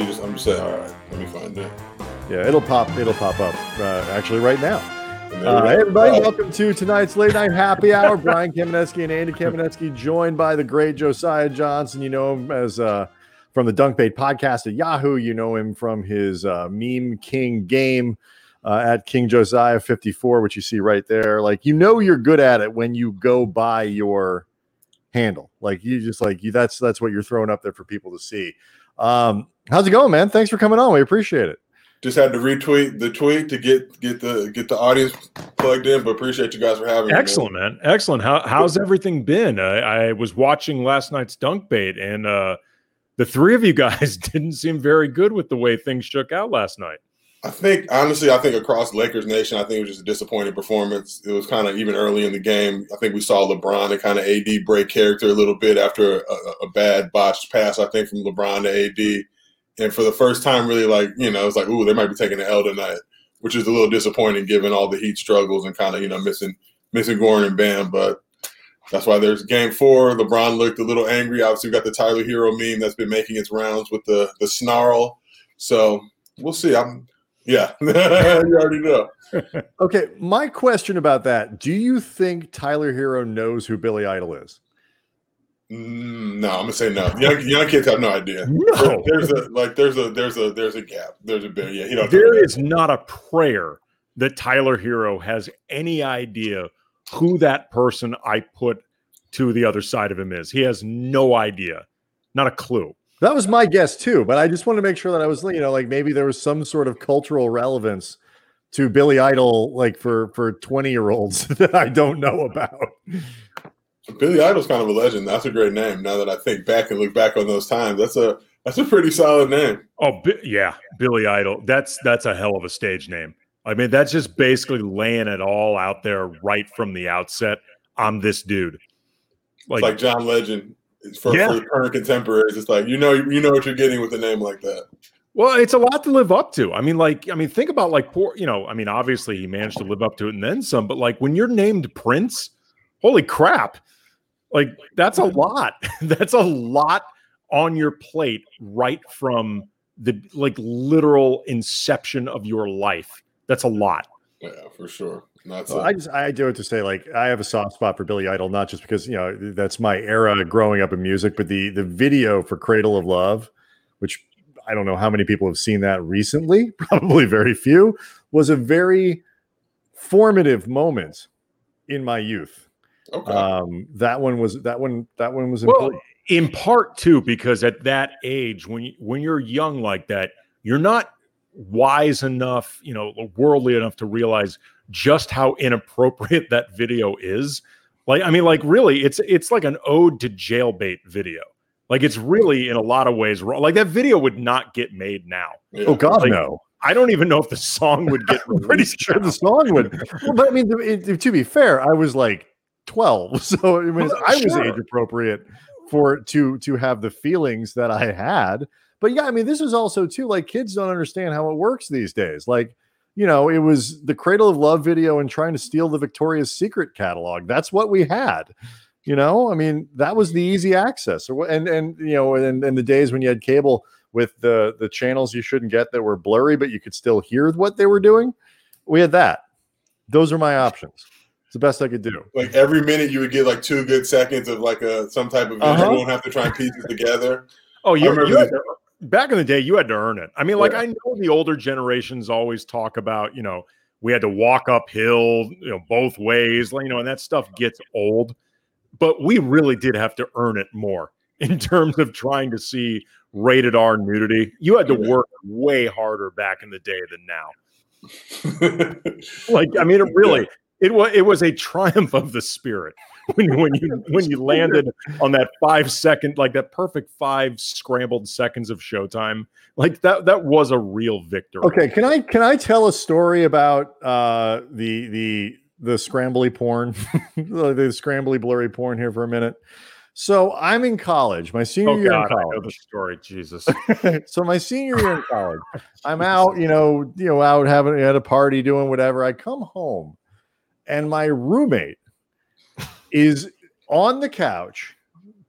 You just I'm just saying. All right, let me find it. Yeah, it'll pop. It'll pop up uh, actually right now. Uh, hey everybody, welcome to tonight's late night happy hour. Brian Kamenetzky and Andy Kamenetzky, joined by the great Josiah Johnson. You know him as uh, from the Dunk Bait podcast at Yahoo. You know him from his uh, meme king game uh, at King Josiah 54, which you see right there. Like you know you're good at it when you go by your handle. Like you just like you that's that's what you're throwing up there for people to see. Um, how's it going, man? Thanks for coming on. We appreciate it just had to retweet the tweet to get get the get the audience plugged in. But appreciate you guys for having Excellent, me. man. man. Excellent. How how's everything been? I, I was watching last night's dunk bait, and uh, the three of you guys didn't seem very good with the way things shook out last night. I think honestly, I think across Lakers Nation, I think it was just a disappointing performance. It was kind of even early in the game. I think we saw LeBron and kind of AD break character a little bit after a, a bad botched pass. I think from LeBron to AD and for the first time, really like you know, it's like, ooh, they might be taking an L tonight, which is a little disappointing given all the Heat struggles and kind of you know missing missing Gordon and Bam. But that's why there's game four. LeBron looked a little angry. Obviously, we got the Tyler Herro meme that's been making its rounds with the the snarl. So we'll see. I'm yeah, you already know. okay, my question about that: Do you think Tyler Herro knows who Billy Idol is? Mm, no, I'm gonna say no. Young, young kids have no idea. No, there's a like there's a there's a there's a gap. There's a bit. Yeah, he don't. There is not a prayer that Tyler Herro has any idea who that person I put to the other side of him is. He has no idea, not a clue. That was my guess too, but I just wanted to make sure that I was, you know, like maybe there was some sort of cultural relevance to Billy Idol, like for for twenty year olds that I don't know about. Billy Idol's kind of a legend. That's a great name. Now that I think back and look back on those times, that's a that's a pretty solid name. Oh yeah, Billy Idol. That's that's a hell of a stage name. I mean, that's just basically laying it all out there right from the outset. I'm this dude. Like, like John Legend for, yeah. for current contemporaries. It's like you know you know what you're getting with a name like that. Well, it's a lot to live up to. I mean, like, I mean, think about like poor, you know, I mean, obviously he managed to live up to it and then some, but like when you're named Prince, holy crap. Like that's a lot. that's a lot on your plate right from the like literal inception of your life. That's a lot. Yeah, for sure. Well, I just I do it to say like I have a soft spot for Billy Idol, not just because you know that's my era growing up in music, but the the video for Cradle of Love, which I don't know how many people have seen that recently, probably very few, was a very formative moment in my youth. Okay. Um, that one was that one that one was important. Well, in part too, because at that age, when you, when you're young like that, you're not wise enough, you know, worldly enough to realize just how inappropriate that video is. Like, I mean, like really, it's it's like an ode to jailbait video. Like, it's really in a lot of ways wrong. Like that video would not get made now. Yeah. Oh God, like, no. I don't even know if the song would get. pretty sure the song would. Well, but I mean, to, to be fair, I was like 12 so I, mean, well, I was age appropriate for to to have the feelings that I had. But yeah I mean this is also too like kids don't understand how it works these days. Like you know it was the cradle of love video and trying to steal the Victoria's Secret catalog. That's what we had you know? I mean that was the easy access. And and you know in, in the days when you had cable with the the channels you shouldn't get that were blurry but you could still hear what they were doing we had that. Those are my options it's the best I could do. Like every minute, you would get like two good seconds of like a some type of. Uh-huh. You won't have to try and piece it together. Oh, you, you to, back in the day, you had to earn it. I mean, like yeah. I know the older generations always talk about, you know, we had to walk uphill, you know, both ways, you know, and that stuff gets old. But we really did have to earn it more in terms of trying to see rated R nudity. You had to work way harder back in the day than now. like, I mean, it really, it was it was a triumph of the spirit when, when you when you landed on that five second like that perfect five scrambled seconds of showtime like that that was a real victory okay can i can i tell a story about uh the the the scrambly porn the, the scrambly blurry porn here for a minute so I'm in college, my senior oh, year God, in college. I know the story, Jesus. so my senior year in college, I'm out, you know, you know, out having at a party, doing whatever. I come home, and my roommate is on the couch,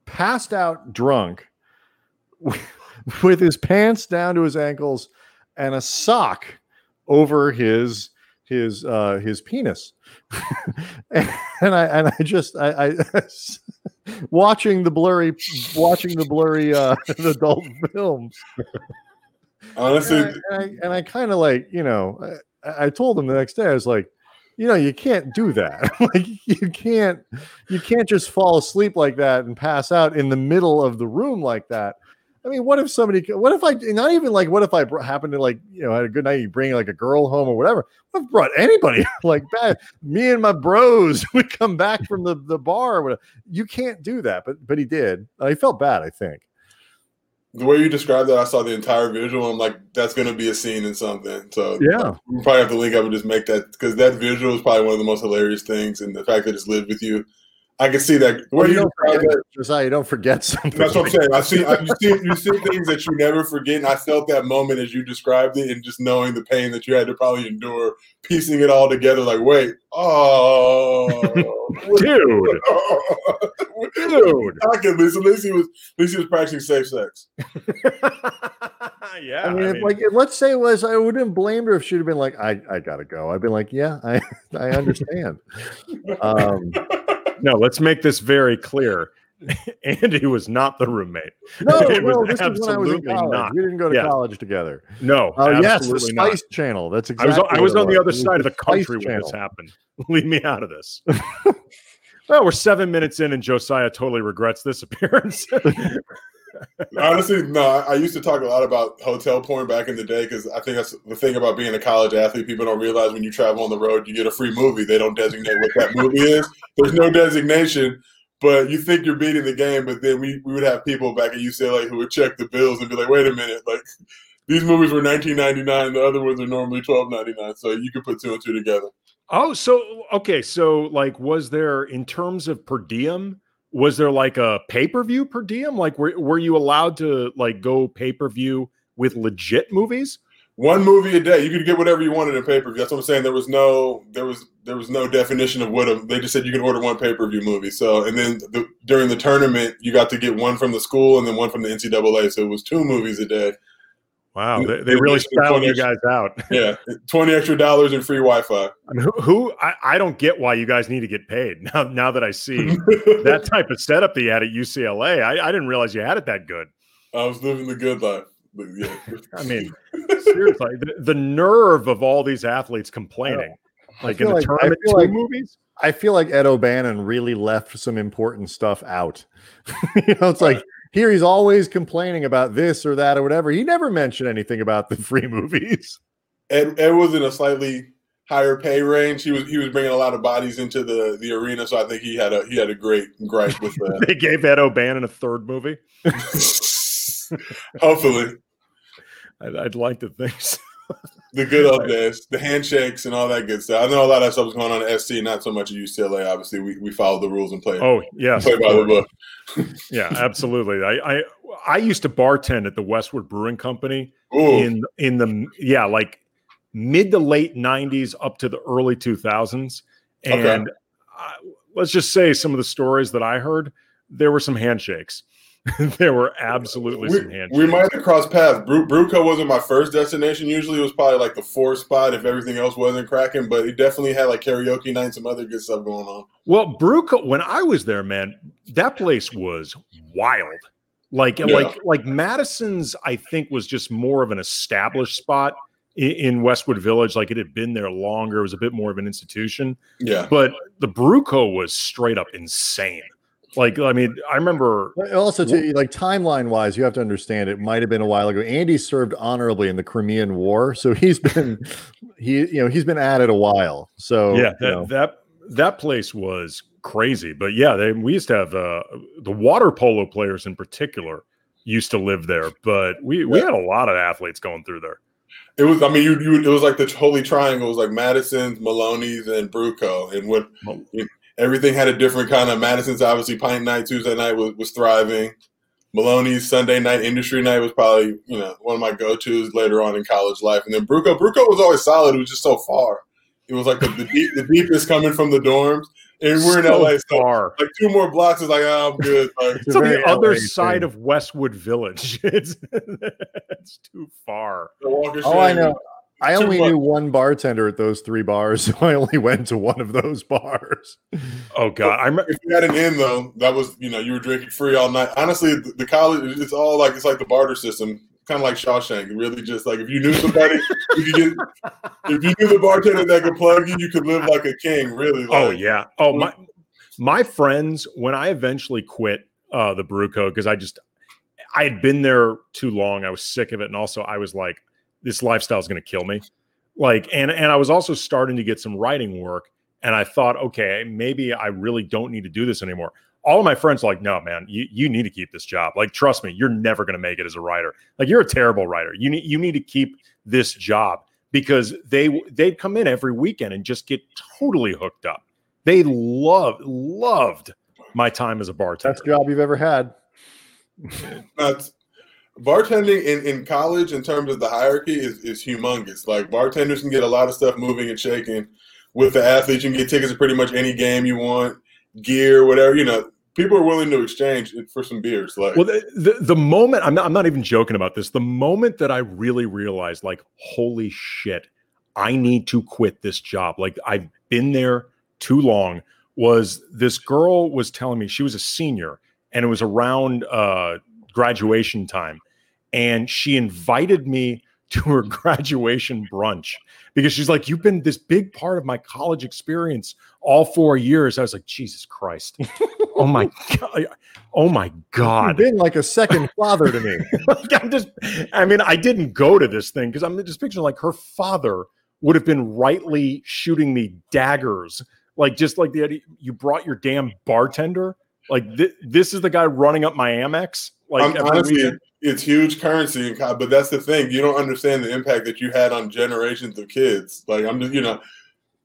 passed out drunk, with his pants down to his ankles and a sock over his his uh his penis. And, i and i just i, I watching the blurry watching the blurry uh adult films honestly and i, I, I kind of like you know I, I told him the next day i was like you know you can't do that like you can't you can't just fall asleep like that and pass out in the middle of the room like that I mean, what if somebody? What if I? Not even like. What if I happened to like you know had a good night? You bring like a girl home or whatever. I've brought anybody like that. Me and my bros would come back from the the bar. You can't do that, but but he did. Uh, he felt bad. I think. The way you described that, I saw the entire visual. I'm like, that's going to be a scene in something. So yeah, we probably have to link up and just make that because that visual is probably one of the most hilarious things, and the fact that it's lived with you I can see that. Well, you, don't forget, that, Josiah, you don't forget something. That's what I'm saying. I see, I, you see, you see things that you never forget. And I felt that moment as you described it, and just knowing the pain that you had to probably endure, piecing it all together. Like, wait, oh, dude, dude. I can listen. At least he was, at least he was practicing safe sex. yeah, I mean, I mean like, let's say it was, I wouldn't blame her if she'd have been like, I, I gotta go. I'd been like, yeah, I, I understand. um, no, let's make this very clear. Andy was not the roommate. No, no, this is when I was in college. Not. We didn't go to yeah. college together. No. Oh, yes, the Spice not. Channel. That's exactly. I was, I was on the other side of the country when this happened. Leave me out of this. well, we're seven minutes in, and Josiah totally regrets this appearance. Honestly, no. I used to talk a lot about hotel porn back in the day because I think that's the thing about being a college athlete. People don't realize when you travel on the road, you get a free movie. They don't designate what that movie is. There's no designation, but you think you're beating the game. But then we, we would have people back at UCLA who would check the bills and be like, "Wait a minute, like these movies were 19.99. The other ones are normally 12.99. So you could put two and two together." Oh, so okay, so like, was there in terms of per diem? Was there like a pay-per-view per diem? Like were, were you allowed to like go pay-per-view with legit movies? One movie a day. You could get whatever you wanted in pay-per-view. That's what i'm saying. There was no there was there was no definition of what a, they just said you can order one pay-per-view movie. So and then the, during the tournament you got to get one from the school and then one from the ncaa so it was two movies a day Wow, they, they really styled you guys out. yeah, twenty extra dollars and free Wi-Fi. I mean, who, who I, I, don't get why you guys need to get paid now. Now that I see that type of setup that you had at UCLA, I, I didn't realize you had it that good. I was living the good life. But yeah. I mean, seriously, the, the, nerve of all these athletes complaining, like in the like, tournament two like, movies. I feel like Ed O'Bannon really left some important stuff out. you know, it's like here he's always complaining about this or that or whatever. He never mentioned anything about the free movies. Ed, Ed was in a slightly higher pay range. He was he was bringing a lot of bodies into the the arena, so I think he had a he had a great gripe with that. they gave Ed O'Bannon a third movie. Hopefully, I'd, I'd like to think so the good old days, the handshakes and all that good stuff. I know a lot of that stuff was going on at SC, not so much at UCLA. Obviously, we, we followed the rules and played. Oh yes, play by the book. yeah, absolutely. I, I I used to bartend at the Westwood Brewing Company Ooh. in in the yeah like mid to late '90s up to the early 2000s, and okay. I, let's just say some of the stories that I heard, there were some handshakes. there were absolutely we, some handshakes. We might have crossed paths. Bru- Bruco wasn't my first destination. Usually it was probably like the fourth spot if everything else wasn't cracking, but it definitely had like karaoke night and some other good stuff going on. Well, Bruco, when I was there, man, that place was wild. Like, yeah. like, like Madison's, I think, was just more of an established spot in, in Westwood Village. Like it had been there longer. It was a bit more of an institution. Yeah. But the Bruco was straight up insane. Like, I mean, I remember also to like timeline wise, you have to understand it might have been a while ago. Andy served honorably in the Crimean War, so he's been he you know he's been at it a while. So yeah, that know. that, that place was crazy. But yeah, they we used to have uh, the water polo players in particular used to live there, but we we had a lot of athletes going through there. It was, I mean, you, you, it was like the holy triangle. It was like Madison's, Maloney's, and Bruco. And what you, everything had a different kind of Madison's obviously pint night Tuesday night was, was thriving. Maloney's Sunday night industry night was probably, you know, one of my go-tos later on in college life. And then Bruco, Bruco was always solid. It was just so far. It was like the, the, deep, the deepest coming from the dorms. and we're So in LA. So far. like two more blocks is like, oh, I'm good. Like, It's It's on the other LA side thing. of Westwood Village. It's, it's too far. the Walker Oh, I know. I only much. knew one bartender at those three bars, so I only went to one of those bars. Oh God, I remember. If you had an in though, that was you know you were drinking free all night. Honestly, the, the college it's all like it's like the barter system, kind of like Shawshank. Really, just like if you knew somebody, you could get. If you knew the bartender that could plug you, you could live like a king. Really. Like, Oh yeah. Oh my my friends when I eventually quit uh the Bruco because I just I had been there too long. I was sick of it, and also I was like, this lifestyle is going to kill me. Like, and and I was also starting to get some writing work, and I thought, okay, maybe I really don't need to do this anymore. All of my friends are like, no, man, you, you need to keep this job. Like, trust me, you're never going to make it as a writer. Like, you're a terrible writer. You need you need to keep this job because they they'd come in every weekend and just get totally hooked up. They loved loved my time as a bartender. Best job you've ever had. not bartending in, in college in terms of the hierarchy is, is humongous. Like bartenders can get a lot of stuff moving and shaking. With the athletes, you can get tickets to pretty much any game you want, gear, whatever. You know, people are willing to exchange for some beers. Like, Well, the, the the moment I'm not I'm not even joking about this. The moment that I really realized, like, holy shit, I need to quit this job. Like, I've been there too long. Was this girl was telling me she was a senior, and it was around uh, graduation time, and she invited me to her graduation brunch because she's like, "You've been this big part of my college experience all four years." I was like, "Jesus Christ." Oh my god! Oh my You've god! been like a second father to me. Like, I'm just, I mean, I didn't go to this thing because I'm just picturing like her father would have been rightly shooting me daggers. Like, just like the idea you brought your damn bartender. Like, thi- this is the guy running up my Amex. Like, I'm- honestly, weekend. it's huge currency in but that's the thing. You don't understand the impact that you had on generations of kids. Like I'm just, you know,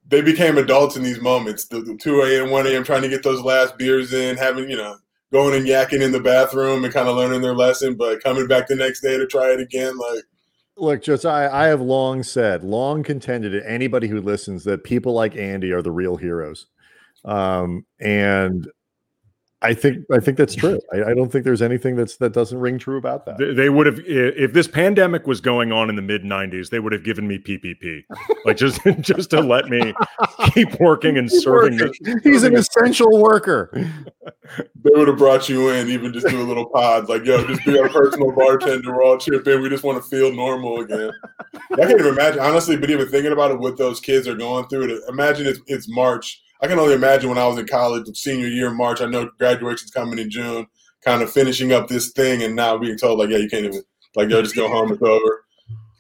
they became adults in these moments. The, the 2 a.m., 1 a.m. trying to get those last beers in, having, you know, going and yakking in the bathroom and kind of learning their lesson, but coming back the next day to try it again. Like, Look, Josiah, I have long said, long contended to anybody who listens that people like Andy are the real heroes. Um, and I think I think that's true. I, I don't think there's anything that's that doesn't ring true about that. They- They would have, if this pandemic was going on in the mid '90s, they would have given me PPP, like just just to let me keep working and Keep serving. working. The, He's an serving essential worker. they would have brought you in, even just do a little pod. Like, yo, just be our personal bartender. We're all chip in. We just want to feel normal again. I can't even imagine, honestly, but even thinking about it, what those kids are going through. To imagine it's, it's March. I can only imagine when I was in college, senior year, March. I know graduation's coming in June, kind of finishing up this thing, and now being told, like, yeah, you can't even, like, yo, just go home. It's over.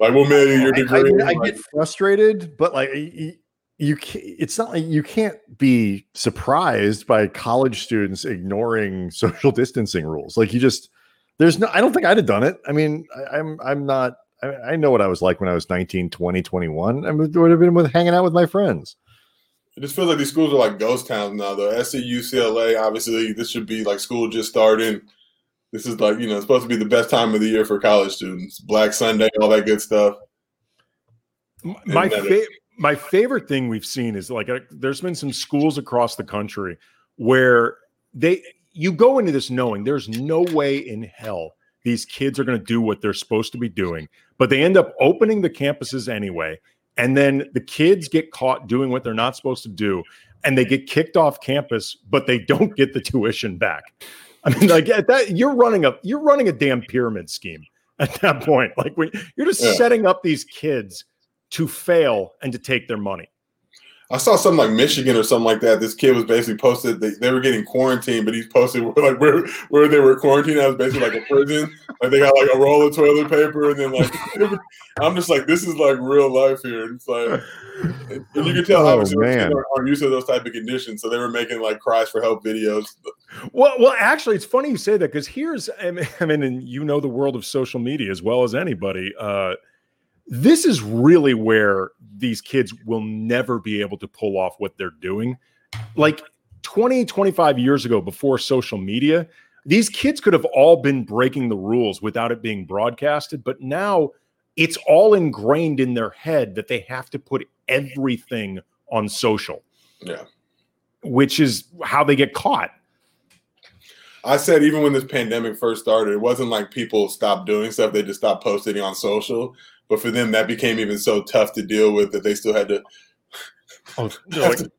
Like, we'll mail you your I, I degree. I Like, get frustrated, but like you, you can't, it's not like you can't be surprised by college students ignoring social distancing rules. Like you just, there's no, I don't think I'd have done it. I mean, I, I'm, I'm not, I, I know what I was like when I was 19, 20, 21. I would have been with hanging out with my friends. It just feels like these schools are like ghost towns now, though. SC, UCLA, obviously, this should be like school just starting. This is like, you know, supposed to be the best time of the year for college students. Black Sunday, all that good stuff. my Isn't fa- my favorite thing we've seen is like uh there's been some schools across the country where they you go into this knowing there's no way in hell these kids are going to do what they're supposed to be doing but they end up opening the campuses anyway and then the kids get caught doing what they're not supposed to do and they get kicked off campus but they don't get the tuition back i mean like at that you're running a you're running a damn pyramid scheme at that point like when you're just Yeah. setting up these kids to fail and to take their money. I saw something like Michigan or something like that. This kid was basically posted, they, they were getting quarantined, but he's posted like where, where they were quarantined. I was basically like a prison. Like they got like a roll of toilet paper and then like, I'm just like, this is like real life here. It's like, and you can tell Oh, obviously those kids aren't used to those type of conditions. So they were making like cries for help videos. Well, well, actually, it's funny you say that because here's, I mean, I mean, and you know the world of social media as well as anybody. Uh, this is really where these kids will never be able to pull off what they're doing. Like 20, 25 years ago, before social media, these kids could have all been breaking the rules without it being broadcasted. But now it's all ingrained in their head that they have to put everything on social. Yeah. which is how they get caught. I said even when this pandemic first started, it wasn't like people stopped doing stuff; they just stopped posting on social. But for them, that became even so tough to deal with that they still had to. Oh, like, to,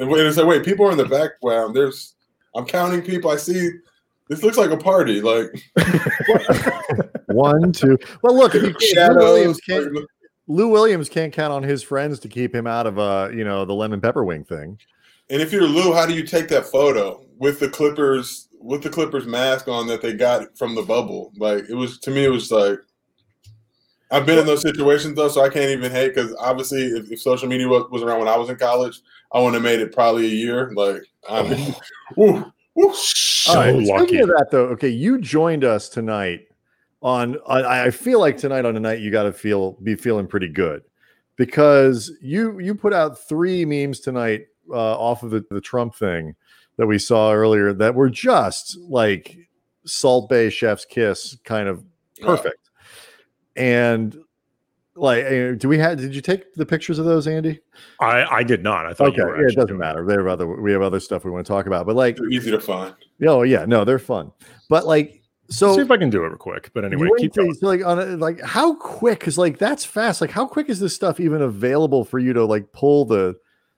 and wait, it's like, wait, people are in the background. There's, I'm counting people. I see. This looks like a party. Like one, two. Well, look, you, Shadows, Lou Williams can't. Lou Williams can't count on his friends to keep him out of uh, you know, the lemon pepper wing thing. And if you're Lou, how do you take that photo with the Clippers with the Clippers mask on that they got from the bubble? Like it was to me, it was like I've been in those situations though, so I can't even hate because obviously, if, if, social media was, was, around when I was in college, I wouldn't have made it probably a year. Like, I'm woo, woo. so right, lucky. of that though, okay, you joined us tonight on. I, I feel like tonight on the night you got to feel be feeling pretty good because you you put out three memes tonight uh, off of the, the Trump thing that we saw earlier that were just like Salt Bae Chef's kiss, kind of perfect. Yeah. And like, eh, do we have? Did you take the pictures of those, Andy? I I did not. I thought. Okay, yeah, it doesn't matter. They have other. We have other stuff we want to talk about, but like, they're easy to find. Oh yeah, no, they're fun. But like, so Let's see if I can do it real quick. But anyway, keep going. So like on a, like how quick? Because like that's fast. Like how quick is this stuff even available for you to like pull the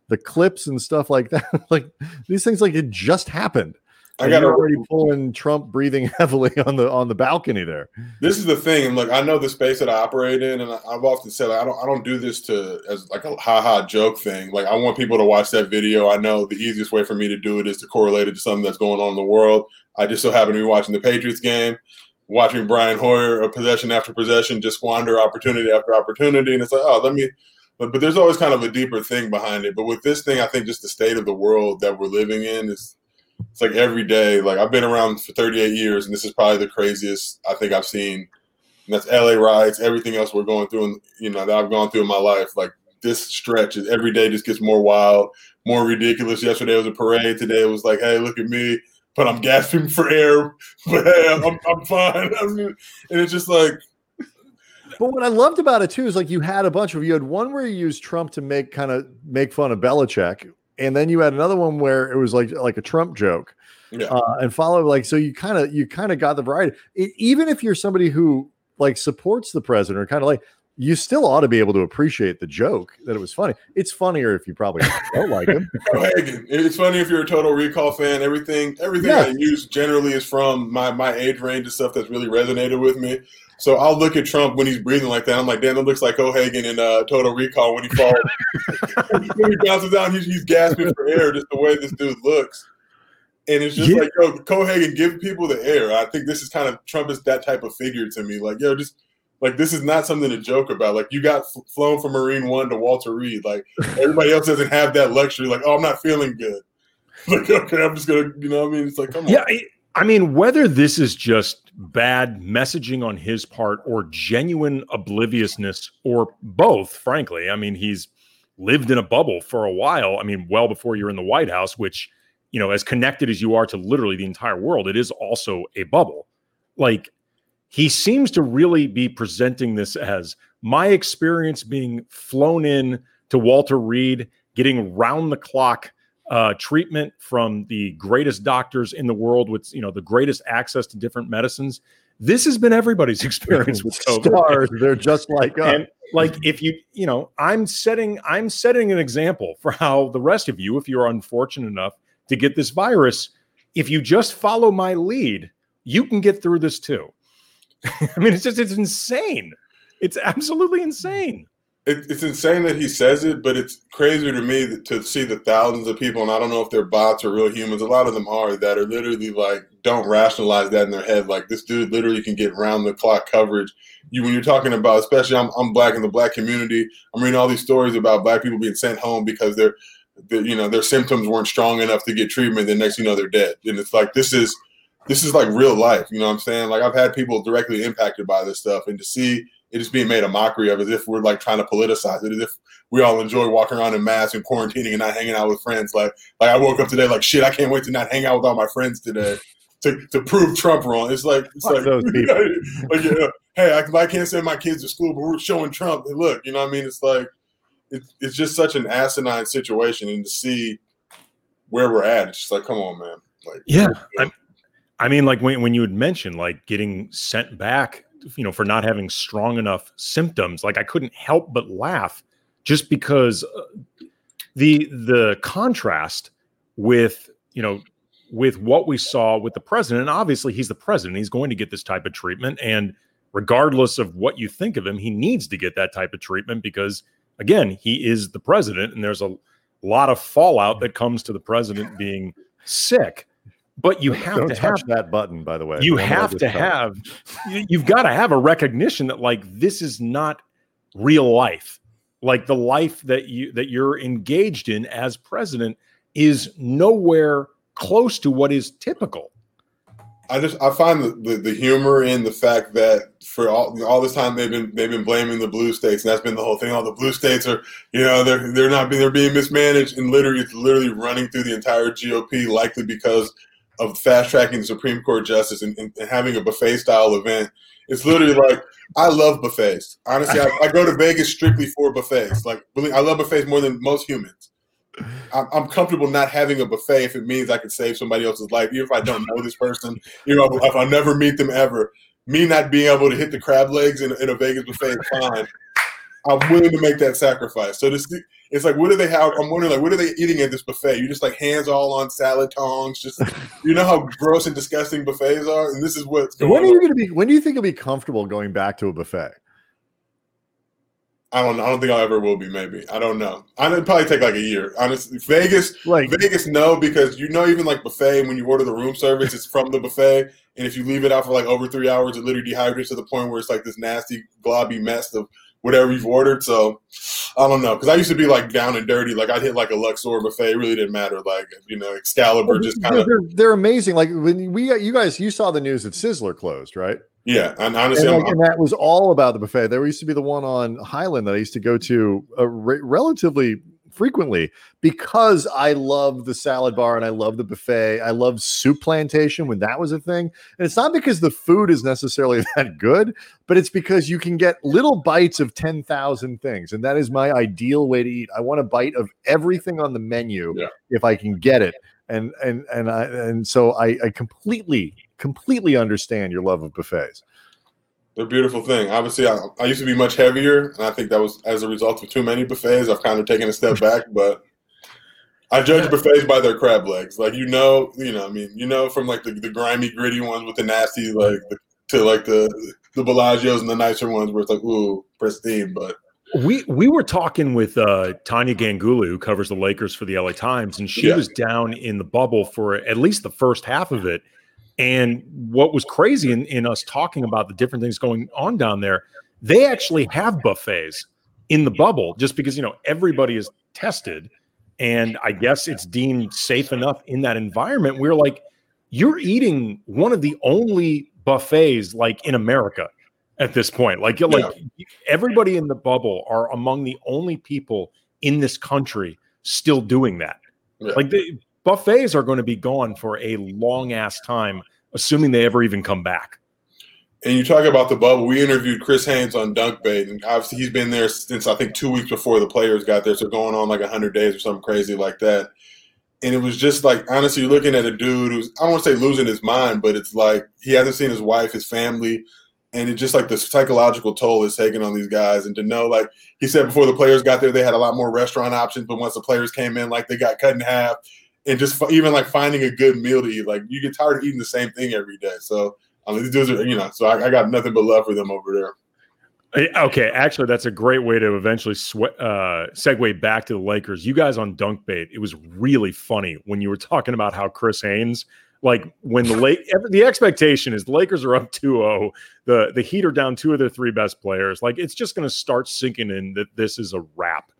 the clips and stuff like that. like these things, like it just happened. I got already pulling Trump breathing heavily on the on the balcony there. This is the thing, and look, I know the space that I operate in, and I've often said like, I don't I don't do this to as like a ha ha joke thing. Like I want people to watch that video. I know the easiest way for me to do it is to correlate it to something that's going on in the world. I just so happen to be watching the Patriots game, watching Brian Hoyer, a possession after possession, just squander opportunity after opportunity, and it's like, oh, let me but but there's always kind of a deeper thing behind it. But with this thing, I think just the state of the world that we're living in is it's like every day. Like I've been around for 38 years, and this is probably the craziest I think I've seen. And that's LA riots, everything else we're going through, and you know that I've gone through in my life. Like this stretch is every day just gets more wild, more ridiculous. Yesterday was a parade. Today it was like, hey, look at me, but I'm gasping for air, but hey, I'm, I'm fine. and it's just like but what I loved about it too is like you had a bunch of you had one where you used Trump to make kind of make fun of Belichick, and then you had another one where it was like like a Trump joke, yeah. uh, and follow like so you kind of you kind of got the variety. It, even if you're somebody who like supports the president or kind of like you still ought to be able to appreciate the joke that it was funny. It's funnier if you probably don't like him. it's funny if you're a Total Recall fan. Everything, everything yeah. I use generally is from my my age range of stuff that's really resonated with me. So I'll look at Trump when he's breathing like that. I'm like, damn, it looks like Cohaagen in uh, Total Recall when he falls. when he bounces down, he's, he's, gasping for air, just the way this dude looks. And it's just yeah. like, yo, Cohaagen, give people the air. I think this is kind of Trump is that type of figure to me. Like, yo, just like this is not something to joke about. Like, you got f- flown from Marine One to Walter Reed. Like, everybody else doesn't have that luxury. Like, oh, I'm not feeling good. Like, okay, I'm just gonna, you know, what I mean, it's like, come on. Yeah, I mean, whether this is just bad messaging on his part or genuine obliviousness or both, frankly. I mean, he's lived in a bubble for a while. I mean, well before you're in the White House, which, you know, as connected as you are to literally the entire world, it is also a bubble. Like, he seems to really be presenting this as my experience being flown in to Walter Reed, getting round the clock uh, treatment from the greatest doctors in the world with you know the greatest access to different medicines. This has been everybody's experience with COVID. Stars, they're just like us. And like if you you know, I'm setting I'm setting an example for how the rest of you, if you're unfortunate enough to get this virus, if you just follow my lead, you can get through this too. I mean, it's just it's insane. It's absolutely insane it, it's insane that he says it, but it's crazier to me to see the thousands of people, and I don't know if they're bots or real humans. A lot of them are that are literally like don't rationalize that in their head. Like this dude literally can get round the clock coverage. You when you're talking about, especially I'm, I'm black in the black community. I'm reading all these stories about black people being sent home because they're, they're you know their symptoms weren't strong enough to get treatment. Then next you know they're dead, and it's like this is this is like real life. You know what I'm saying? Like I've had people directly impacted by this stuff, and to see it is being made a mockery of as if we're like trying to politicize it, as if we all enjoy walking around in masks and quarantining and not hanging out with friends. Like, like I woke up today like shit. I can't wait to not hang out with all my friends today to, to prove Trump wrong. It's like it's like, like yeah, hey, I, I, can't send my kids to school, but we're showing Trump. Hey, look, you know what I mean? It's like it's it's just such an asinine situation, and to see where we're at. It's just like, come on, man. Like, yeah. I, I mean, like when, when you had mentioned like getting sent back, you know, for not having strong enough symptoms, like I couldn't help but laugh just because uh, the the contrast with you know with what we saw with the president. And obviously, he's the president; he's going to get this type of treatment, and regardless of what you think of him, he needs to get that type of treatment because, again, he is the president, and there's a lot of fallout that comes to the president being sick. But you have Don't to touch have that button, by the way. you have to touch. have you- you've got to have a recognition that like this is not real life like the life that you that you're engaged in as president is nowhere close to what is typical I just I find the, the, the humor in the fact that for all all this time they've been they've been blaming the blue states and that's been the whole thing. All the blue states are you know they're they're not being they're being mismanaged and literally it's literally running through the entire GOP likely because of fast tracking the Supreme Court justice and, and, and having a buffet style event. It's literally like I love buffets. Honestly, I, I go to Vegas strictly for buffets. Like really, I love buffets more than most humans. I'm, I'm comfortable not having a buffet if it means I can save somebody else's life, even if I don't know this person. You know, if I never meet them ever, me not being able to hit the crab legs in, in a Vegas buffet is fine. I'm willing to make that sacrifice. So this, it's like, what do they have? I'm wondering, like, what are they eating at this buffet? You're just like hands all on salad tongs. Just you know how gross and disgusting buffets are, and this is what's going When are on. you going to be? When do you think you'll be comfortable going back to a buffet? I don't. I don't think I ever will be. Maybe I don't know. I would probably take like a year. Honestly, Vegas, Like, Vegas, no, because you know, even like buffet, when you order the room service, it's from the buffet, and if you leave it out for like over three hours, it literally dehydrates to the point where it's like this nasty, globby mess of whatever you've ordered. So I don't know, because I used to be like down and dirty. Like I'd hit like a Luxor buffet, it really didn't matter. Like you know, Excalibur just kind of they're, they're amazing. Like when we, you guys, you saw the news that Sizzler closed, right? yeah. And honestly, and, like, and that was all about the buffet. There used to be the one on Highland that I used to go to uh, re- relatively frequently because I love the salad bar and I love the buffet. I love Souplantation when that was a thing. And it's not because the food is necessarily that good, but it's because you can get little bites of 10,000 things. And that is my ideal way to eat. I want a bite of everything on the menu Yeah. if I can get it. And and and I and so I, I completely completely understand your love of buffets. They're a beautiful thing. Obviously, I, I used to be much heavier, and I think that was as a result of too many buffets. I've kind of taken a step back, but I judge buffets by their crab legs. Like you know, you know, I mean, you know, from like the, the grimy, gritty ones with the nasty, like the, to like the the Bellagio's and the nicer ones where it's like ooh, pristine. But we we were talking with uh Tania Ganguli who covers the Lakers for the LA Times and she Yeah. was down in the bubble for at least the first half of it and what was crazy in, in us talking about the different things going on down there they actually have buffets in the bubble just because you know everybody is tested and I guess it's deemed safe enough in that environment we're like you're eating one of the only buffets like in America at this point like like everybody in the bubble are among the only people in this country still doing that. Yeah. Like the buffets are going to be gone for a long ass time, assuming they ever even come back. and you talk about the bubble. We interviewed Chris Haynes on Dunk Bait, and obviously he's been there since I think two weeks before the players got there, so going on like hundred days or something crazy like that. And it was just like honestly, you're looking at a dude who's I don't want to say losing his mind, but it's like he hasn't seen his wife, his family, and it's just like the psychological toll is taken on these guys. And to know, like he said before the players got there, they had a lot more restaurant options, but once the players came in, like they got cut in half. And just f- even like finding a good meal to eat, like you get tired of eating the same thing every day. So I mean, these dudes are, you know, so I, I got nothing but love for them over there. Okay, actually, that's a great way to eventually swe- uh, segue back to the Lakers. You guys on Dunk Bait, it was really funny when you were talking about how Chris Haynes, like when the late the expectation is the Lakers are up 2-0, the the Heat are down two of their three best players. Like it's just going to start sinking in that this is a wrap,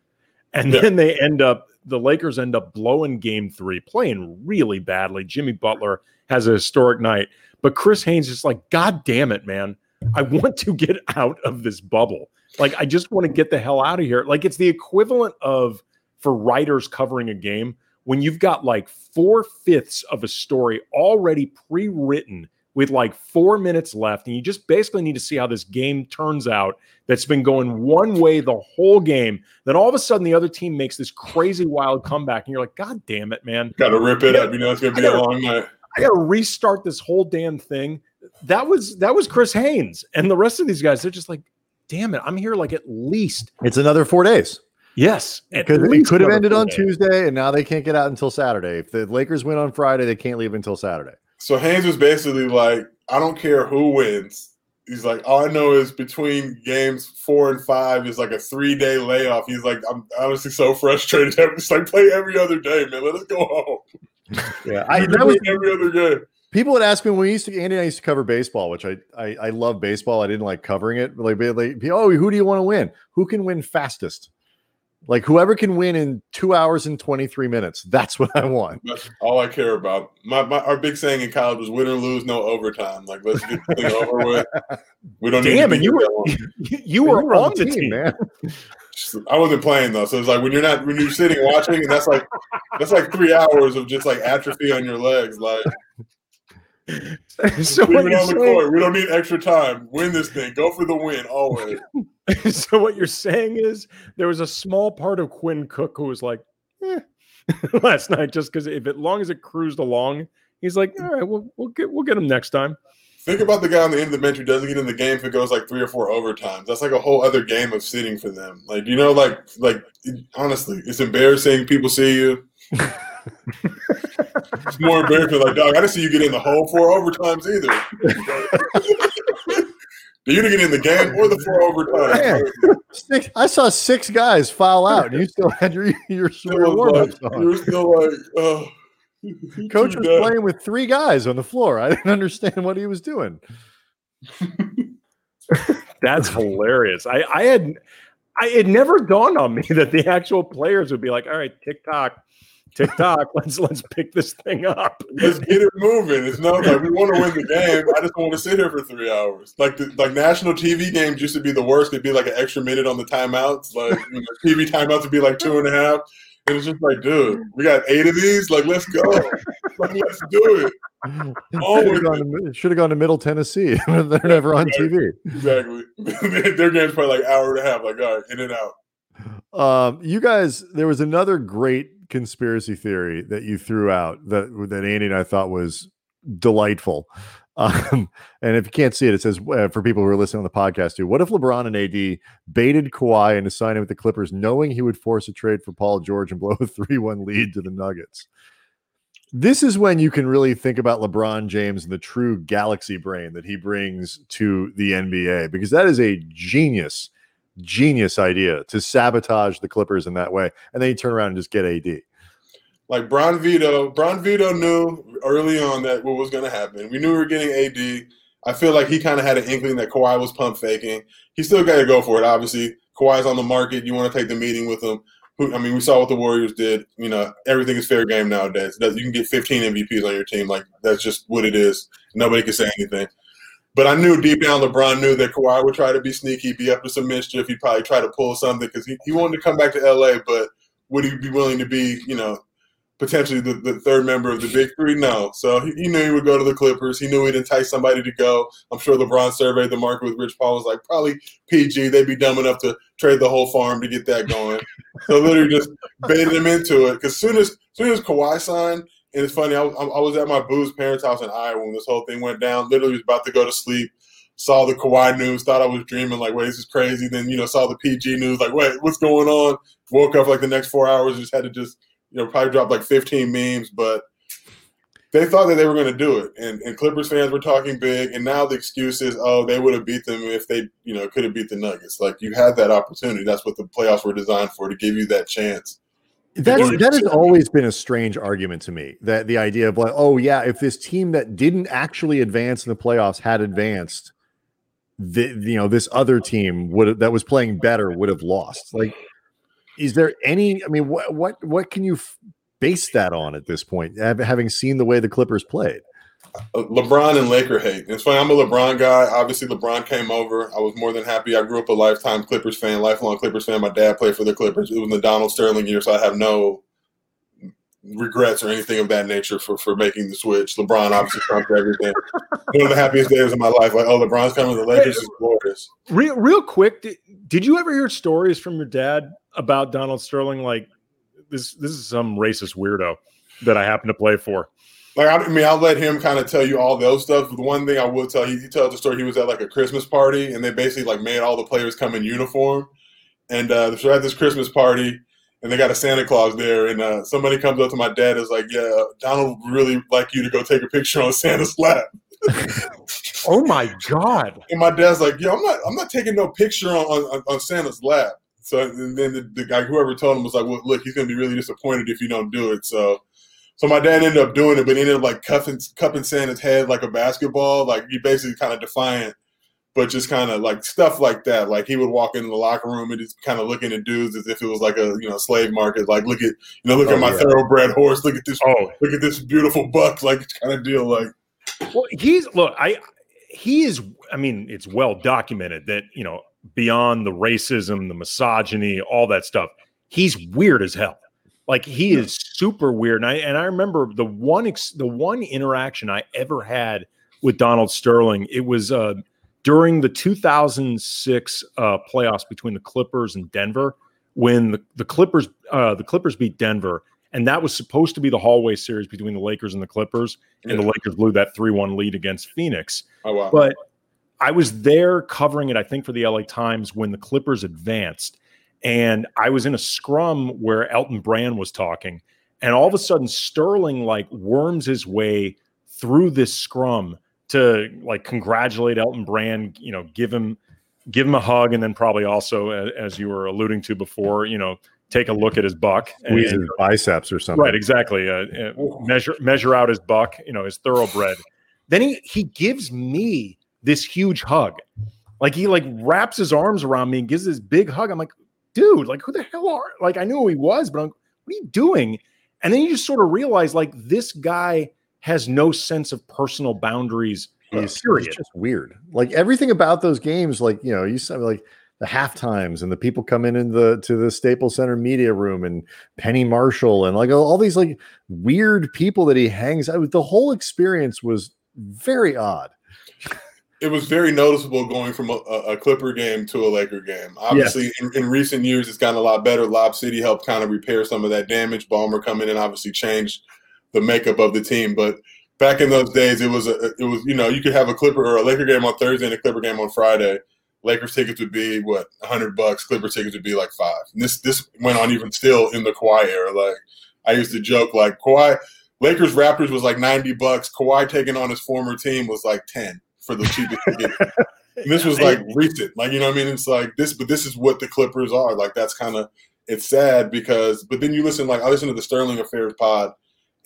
and Yeah. then they end up the Lakers end up blowing Game Three, playing really badly. Jimmy Butler has a historic night, but Chris Haynes is like, God damn it, man. I want to get out of this bubble. Like, I just want to get the hell out of here. Like, it's the equivalent of for writers covering a game when you've got like four fifths of a story already pre written with like four minutes left, and you just basically need to see how this game turns out. That's been going one way the whole game. Then all of a sudden, the other team makes this crazy wild comeback, and you're like, God damn it, man! Got to rip it up. You know it's gonna be gotta, a long night. I got to restart this whole damn thing. That was that was Chris Haynes, and the rest of these guys. They're just like, damn it, I'm here like at least. It's another four days. Yes, because it could have ended on days. Tuesday, and now they can't get out until Saturday. If the Lakers win on Friday, they can't leave until Saturday. So Haynes was basically like, I don't care who wins. He's like, all I know is between games four and five is like a three day layoff. He's like, I'm honestly so frustrated. It's like play every other day, man. Let us go home. Yeah, I that was every other game. People would ask me when we used to Andy and I used to cover baseball, which I I, I love baseball. I didn't like covering it. Like, like, oh, who do you want to win? Who can win fastest? Like whoever can win in two hours and 23 minutes. That's what I want. That's all I care about. My, my our big saying in college was win or lose, no overtime. Like let's get the thing over with. We don't Damn, need and you were, you, you were, were on the team, team, man. I wasn't playing though, so it's like when you're not when you're sitting watching, and that's like that's like three hours of just like atrophy on your legs. Like so Leave it on the court. We don't need extra time. Win this thing. Go for the win always. so what you're saying is there was a small part of Quinn Cook who was like, eh, last night, just because if as long as it cruised along, he's like, all right, we'll we'll get we'll get him next time. Think about the guy on the end of the bench who doesn't get in the game if it goes like three or four overtimes. That's like a whole other game of sitting for them. Like you know, like like honestly, it's embarrassing. People see you. it's more embarrassing. Like, dog, I didn't see you get in the whole four overtimes either. you didn't get in the game or the four overtimes. I saw six guys foul out, and you still had your your warm like, on. You were still like, oh. Coach was dead. playing with three guys on the floor. I didn't understand what he was doing. That's hilarious. I, I had I it never dawned on me that the actual players would be like, all right, TikTok, TikTok, let's let's pick this thing up. Let's get it moving. It's not like we want to win the game. I just want to sit here for three hours. Like the like national TV games used to be the worst. It'd be like an extra minute on the timeouts. Like you know, TV timeouts would be like two and a half. And it's just like, dude, we got eight of these. Like, let's go. like, let's do it. Should have gone, to Middle Tennessee. They're never on TV. Exactly. Their game's probably like hour and a half. Like, all right, in and out. Um, you guys, there was another great conspiracy theory that you threw out that that Andy and I thought was delightful. Um, and if you can't see it, it says uh, for people who are listening on the podcast too. What if LeBron and AD baited Kawhi into signing with the Clippers, knowing he would force a trade for Paul George and blow a three-one lead to the Nuggets? This is when you can really think about LeBron James and the true galaxy brain that he brings to the NBA, because that is a genius genius idea to sabotage the Clippers in that way, and then you turn around and just get AD. Like Bron Vito, Bron Vito knew early on that what was going to happen. We knew we were getting AD. I feel like he kind of had an inkling that Kawhi was pump faking. He still got to go for it. Obviously, Kawhi's on the market. You want to take the meeting with him. I mean, we saw what the Warriors did. You know, everything is fair game nowadays. You can get 15 MVPs on your team. Like that's just what it is. Nobody can say anything. But I knew deep down LeBron knew that Kawhi would try to be sneaky, be up to some mischief. He'd probably try to pull something because he, he wanted to come back to LA, but would he be willing to be, you know, potentially the, the third member of the big three? No. So he, he, knew he would go to the Clippers. He knew he'd entice somebody to go. I'm sure LeBron surveyed the market with Rich Paul was like, probably PG. They'd be dumb enough to trade the whole farm to get that going. so literally just baited him into it. Because soon as soon as Kawhi signed, and it's funny, I, I was at my boo's parents' house in Iowa when this whole thing went down. Literally was about to go to sleep. Saw the Kawhi news, thought I was dreaming, like, wait, this is crazy. Then, you know, saw the PG news, like, wait, what's going on? Woke up like the next four hours, just had to just, you know, probably drop like 15 memes. But they thought that they were going to do it. And, and Clippers fans were talking big. And now the excuse is, oh, they would have beat them if they, you know, could have beat the Nuggets. Like, you had that opportunity. That's what the playoffs were designed for, to give you that chance. That's that has always been a strange argument to me. That the idea of like, oh yeah, if this team that didn't actually advance in the playoffs had advanced, the you know this other team would that was playing better would have lost. Like, is there any? I mean, what what what can you f- base that on at this point? Having seen the way the Clippers played. Uh, LeBron and Laker hate. It's funny. I'm a LeBron guy. Obviously, LeBron came over. I was more than happy. I grew up a lifetime Clippers fan, lifelong Clippers fan. My dad played for the Clippers. It was the Donald Sterling year, so I have no regrets or anything of that nature for for making the switch. LeBron obviously trumped everything. One of the happiest days of my life. Like, oh, LeBron's coming to the Lakers is glorious. Real, real quick, did, did you ever hear stories from your dad about Donald Sterling? Like, this this is some racist weirdo that I happen to play for. Like, I mean, I'll let him kind of tell you all those stuff. But the one thing I will tell you, he tells the story. He was at like a Christmas party, and they basically like made all the players come in uniform. And uh, so at this Christmas party, and they got a Santa Claus there, and uh, somebody comes up to my dad is like, "Yeah, Donald would really like you to go take a picture on Santa's lap." oh my god! And my dad's like, "Yo, I'm not, I'm not taking no picture on on, on Santa's lap." So and then the, the, guy, whoever told him, was like, "Well, look, he's gonna be really disappointed if you don't do it." So, so my dad ended up doing it, but he ended up like cuffing, cupping Santa's head like a basketball, like he basically kind of defiant but just kind of like stuff like that. Like he would walk into the locker room and just kind of looking at dudes as if it was like a you know slave market. Like look at you know look oh, at my yeah. thoroughbred horse. Look at this. Oh, look at this beautiful buck. Like kind of deal. Like well, he's look. I he is. I mean, it's well documented that you know beyond the racism, the misogyny, all that stuff. He's weird as hell. Like he is super weird. And I and I remember the one ex, the one interaction I ever had with Donald Sterling. It was uh during the 2006 uh, playoffs between the Clippers and Denver, when the, the Clippers uh, the Clippers beat Denver, and that was supposed to be the hallway series between the Lakers and the Clippers, and the Lakers blew that three one lead against Phoenix. Oh wow! But I was there covering it, I think, for the LA Times when the Clippers advanced, and I was in a scrum where Elton Brand was talking, and all of a sudden Sterling like worms his way through this scrum to like congratulate Elton Brand, you know, give him give him a hug, and then probably also, as you were alluding to before, you know, take a look at his buck, squeeze his biceps or something. Right, exactly. Uh, uh, measure measure out his buck, you know, his thoroughbred. then he he gives me this huge hug, like he like wraps his arms around me and gives this big hug. I'm like, dude, like who the hell are? Like I knew who he was, but I'm, what are you doing? And then you just sort of realize like this guy has no sense of personal boundaries. Uh, he's, he's just weird. Like everything about those games, like you know, you said like the half times and the people come in in the to the Staples Center media room and Penny Marshall and like all these like weird people that he hangs out with. The whole experience was very odd. It was very noticeable going from a, a Clipper game to a Laker game. Obviously, yes. in, in, recent years, it's gotten a lot better. Lob City helped kind of repair some of that damage. Ballmer coming in and obviously changed the makeup of the team. But back in those days, it was a, it was you know you could have a Clipper or a Laker game on Thursday and a Clipper game on Friday. Lakers tickets would be what hundred bucks. Clipper tickets would be like five. And this this went on even still in the Kawhi era. Like I used to joke like Kawhi Lakers Raptors was like ninety bucks. Kawhi taking on his former team was like ten for the cheapest. And this was like recent, like you know what I mean. It's like this, but this is what the Clippers are. Like that's kind of it's sad because, but then you listen, like I listen to the Sterling Affairs pod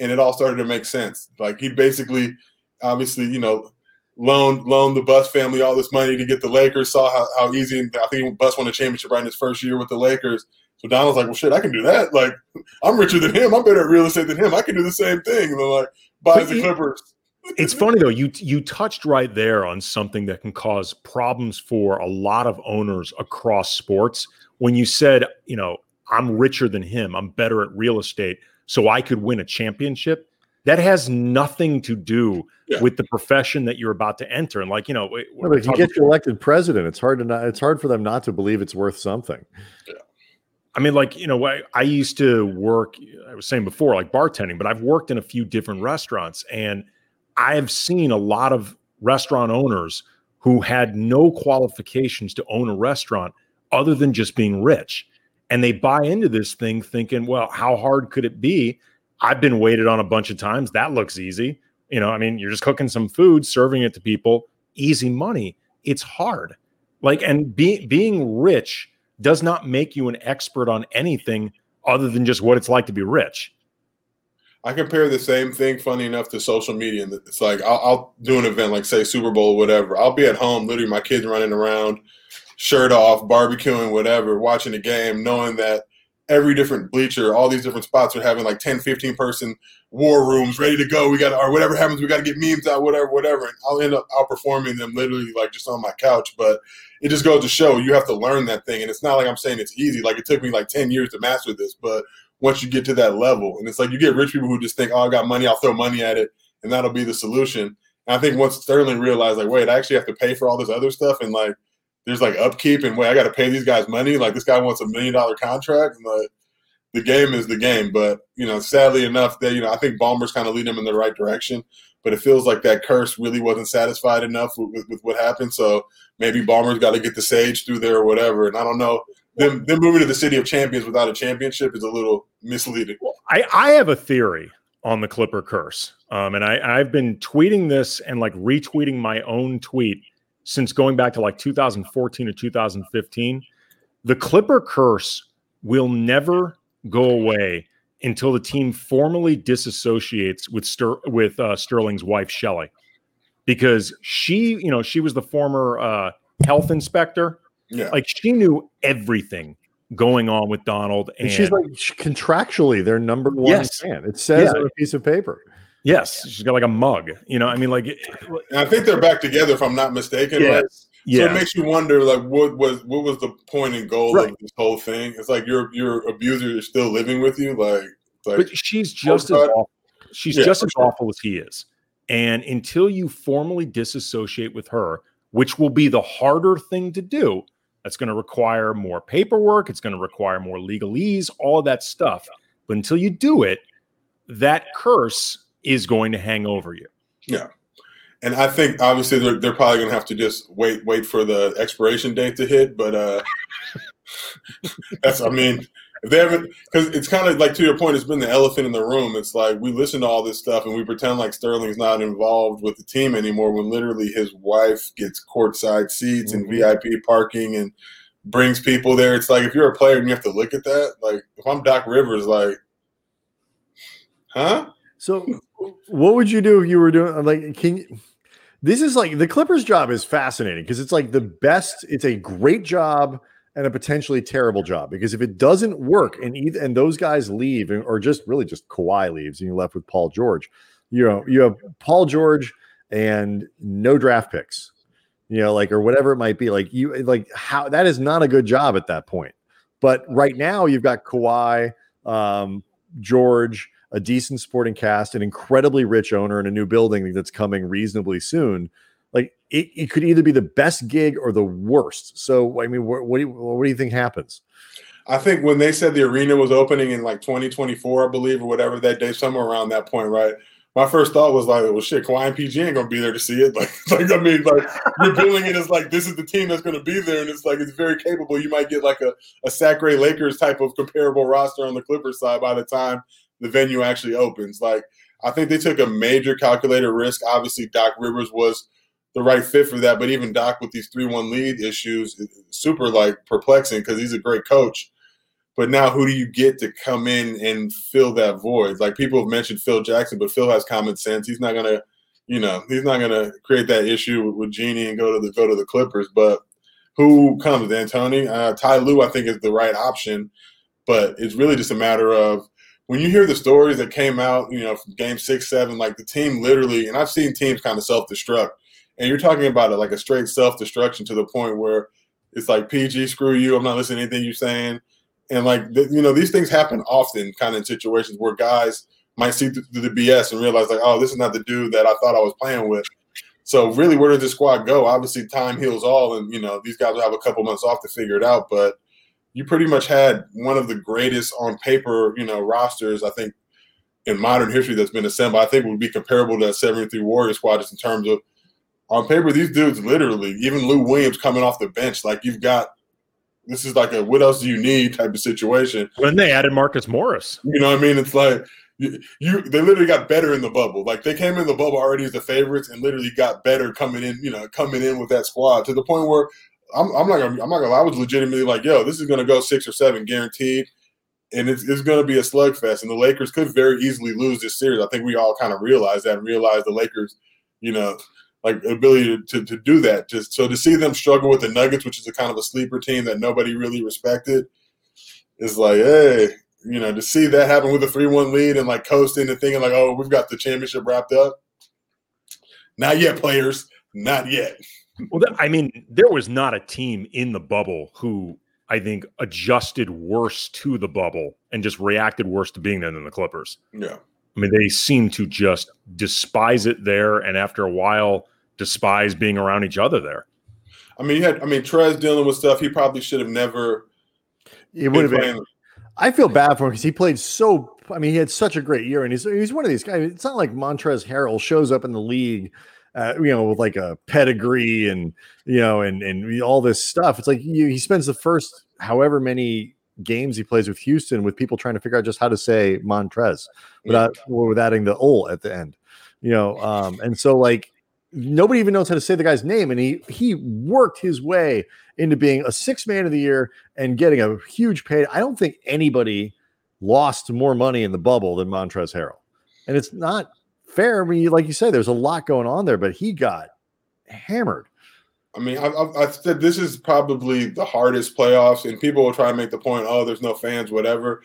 and it all started to make sense. Like he basically, obviously, you know, loaned loaned the Buss family all this money to get the Lakers. Saw how, how easy. I think Buss won a championship right in his first year with the Lakers. So Donald's like, well, shit, I can do that. Like, I'm richer than him. I'm better at real estate than him. I can do the same thing. And they're like, buys the Clippers. It's funny though. You you touched right there on something that can cause problems for a lot of owners across sports. When you said, you know, I'm richer than him. I'm better at real estate so I could win a championship. That has nothing to do yeah. with the profession that you're about to enter. And like you know, no, if you get you elected president, it's hard to not. It's hard for them not to believe it's worth something. Yeah. I mean, like you know, I, I used to work. I was saying before, like bartending, but I've worked in a few different restaurants, and I have seen a lot of restaurant owners who had no qualifications to own a restaurant other than just being rich and they buy into this thing thinking, well, how hard could it be? I've been waited on a bunch of times. That looks easy. You know, I mean, you're just cooking some food, serving it to people, easy money. It's hard. Like, and be, being rich does not make you an expert on anything other than just what it's like to be rich. I compare the same thing, funny enough, to social media. And It's like I'll, I'll do an event, like say Super Bowl whatever. I'll be at home, literally, my kids running around shirt off, barbecuing, whatever, watching the game, knowing that every different bleacher, all these different spots are having like 10, 15 person war rooms ready to go. We got, or whatever happens, we got to get memes out, whatever, whatever. And I'll end up outperforming them literally like just on my couch. But it just goes to show you have to learn that thing. And it's not like I'm saying it's easy. Like it took me like 10 years to master this. But once you get to that level. And it's like you get rich people who just think, oh, I got money, I'll throw money at it, and that'll be the solution. And I think once Sterling realized, like, wait, I actually have to pay for all this other stuff, and like, there's like upkeep, and wait, I got to pay these guys money. Like, this guy wants a million dollar contract, and like, the game is the game. But you know, sadly enough, that you know, I think Ballmer's kind of lead them in the right direction. But it feels like that curse really wasn't satisfied enough with, with, with what happened. So maybe Ballmer's got to get the sage through there or whatever. And I don't know. Them, them moving to the city of champions without a championship is a little misleading. I, I have a theory on the Clipper curse. Um, and I, I've been tweeting this and like retweeting my own tweet since going back to like 2014 or 2015. The Clipper curse will never go away until the team formally disassociates with Ster- with uh, Sterling's wife Shelly, because she, you know, she was the former uh, health inspector. Yeah, like she knew everything going on with Donald, and, and she's like contractually their number one yes. fan. It says yeah. on a piece of paper. Yes, she's got like a mug. You know, I mean, like. And I think they're back together, if I'm not mistaken. Yes. Right? Yeah. So it makes you wonder, like, what was what was the point and goal right. of this whole thing? It's like your your abuser is still living with you, like. like but she's just as oh, awful. she's yeah, just as sure. awful as he is, and until you formally disassociate with her, which will be the harder thing to do, that's going to require more paperwork. It's going to require more legalese, all that stuff. But until you do it, that curse is going to hang over you. Yeah and I think obviously they're, they're probably going to have to just wait wait for the expiration date to hit. But uh, that's I mean if they haven't because it's kind of like to your point, it's been the elephant in the room. It's like we listen to all this stuff and we pretend like Sterling's not involved with the team anymore when literally his wife gets courtside seats mm-hmm. and VIP parking and brings people there. It's like if you're a player and you have to look at that, like if I'm Doc Rivers, like, huh? So, what would you do if you were doing like? Can you, this is like the Clippers job is fascinating because it's like the best, it's a great job and a potentially terrible job because if it doesn't work and either and those guys leave or just really just Kawhi leaves and you're left with Paul George, you know, you have Paul George and no draft picks, you know, like or whatever it might be. Like you like how that is not a good job at that point. But right now you've got Kawhi, um, George, a decent sporting cast, an incredibly rich owner, and a new building that's coming reasonably soon. It, it could either be the best gig or the worst. So, I mean, what, what do you, what do you think happens? I think when they said the arena was opening in like 2024, I believe, or whatever that day, somewhere around that point, right? My first thought was like, well, shit, Kawhi and PG ain't gonna be there to see it. Like, like I mean, like you're it as like this is the team that's gonna be there, and it's like it's very capable. You might get like a a Sacre Lakers type of comparable roster on the Clippers side by the time the venue actually opens. Like I think they took a major calculated risk. Obviously, Doc Rivers was the right fit for that, but even Doc with these three one lead issues, super like perplexing because he's a great coach. But now, who do you get to come in and fill that void? Like people have mentioned Phil Jackson, but Phil has common sense. He's not gonna, you know, he's not gonna create that issue with, with Jeanie and go to the go to the Clippers. But who comes? D'Antoni, uh, Ty Lue, I think is the right option. But it's really just a matter of when you hear the stories that came out, you know, from game six, seven, like the team literally, and I've seen teams kind of self destruct, and you're talking about it like a straight self destruction to the point where it's like PG, screw you, I'm not listening to anything you're saying, and like you know, these things happen often, kind of in situations where guys might see through the BS and realize like, oh, this is not the dude that I thought I was playing with. So really, where does this squad go? Obviously, time heals all, and you know these guys will have a couple months off to figure it out, but you pretty much had one of the greatest on paper, you know, rosters, I think, in modern history that's been assembled. I think would be comparable to that 73 Warrior squad just in terms of on paper, these dudes literally, even Lou Williams coming off the bench, like you've got this is like a what else do you need type of situation. When they added Marcus Morris. You know what I mean? It's like you, you they literally got better in the bubble. Like they came in the bubble already as the favorites and literally got better coming in, you know, coming in with that squad to the point where I'm, I'm not gonna I'm not gonna I was legitimately like, yo, this is gonna go six or seven guaranteed, and it's, it's gonna be a slugfest. And the Lakers could very easily lose this series. I think we all kind of realize that and realize the Lakers, you know, like ability to, to, do that. Just so to see them struggle with the Nuggets, which is a kind of a sleeper team that nobody really respected, is like, hey, you know, to see that happen with a three one lead and like coasting and thinking like, oh, we've got the championship wrapped up. Not yet, players. Not yet. Well, I mean, there was not a team in the bubble who I think, adjusted worse to the bubble and just reacted worse to being there than the Clippers. Yeah. I mean, they seem to just despise it there, and after a while, despise being around each other there. I mean, you had, I mean, Trez dealing with stuff he probably should have never. It would have been. I feel bad for him because he played so. I mean, he had such a great year, and he's he's one of these guys. It's not like Montrezl Harrell shows up in the league uh, you know, with like a pedigree and you know, and and all this stuff. It's like he, he spends the first however many games he plays with Houston with people trying to figure out just how to say Montrez without yeah. with adding the ol at the end. You know, um, and so like nobody even knows how to say the guy's name, and he he worked his way into being a six man of the year and getting a huge pay. I don't think anybody lost more money in the bubble than Montrez Harrell, and it's not fair. I mean, like you say, there's a lot going on there, but he got hammered. I mean, I've, said this is probably the hardest playoffs, and people will try and make the point, oh, there's no fans, whatever.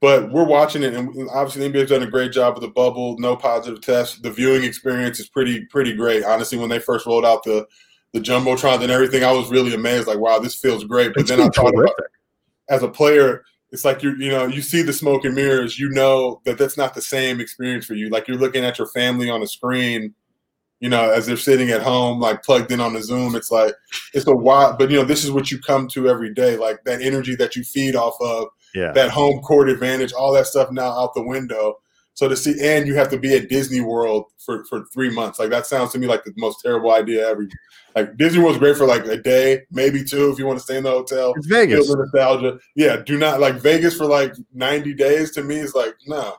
But we're watching it, and obviously the NBA's done a great job with the bubble, no positive tests. The viewing experience is pretty pretty great. Honestly, when they first rolled out the the jumbotron and everything, I was really amazed. Like, wow, this feels great. But it's then I thought about, as a player, it's like you you know you see the smoke and mirrors you know that that's not the same experience for you like you're looking at your family on a screen you know as they're sitting at home like plugged in on the zoom it's like it's a wild but you know this is what you come to every day like that energy that you feed off of yeah that home court advantage all that stuff now out the window so to see, and you have to be at Disney World for for three months. Like that sounds to me like the most terrible idea ever. Like Disney World's great for like a day, maybe two, if you want to stay in the hotel. It's Vegas. nostalgia. Yeah, do not like Vegas for like ninety days. To me, is like no.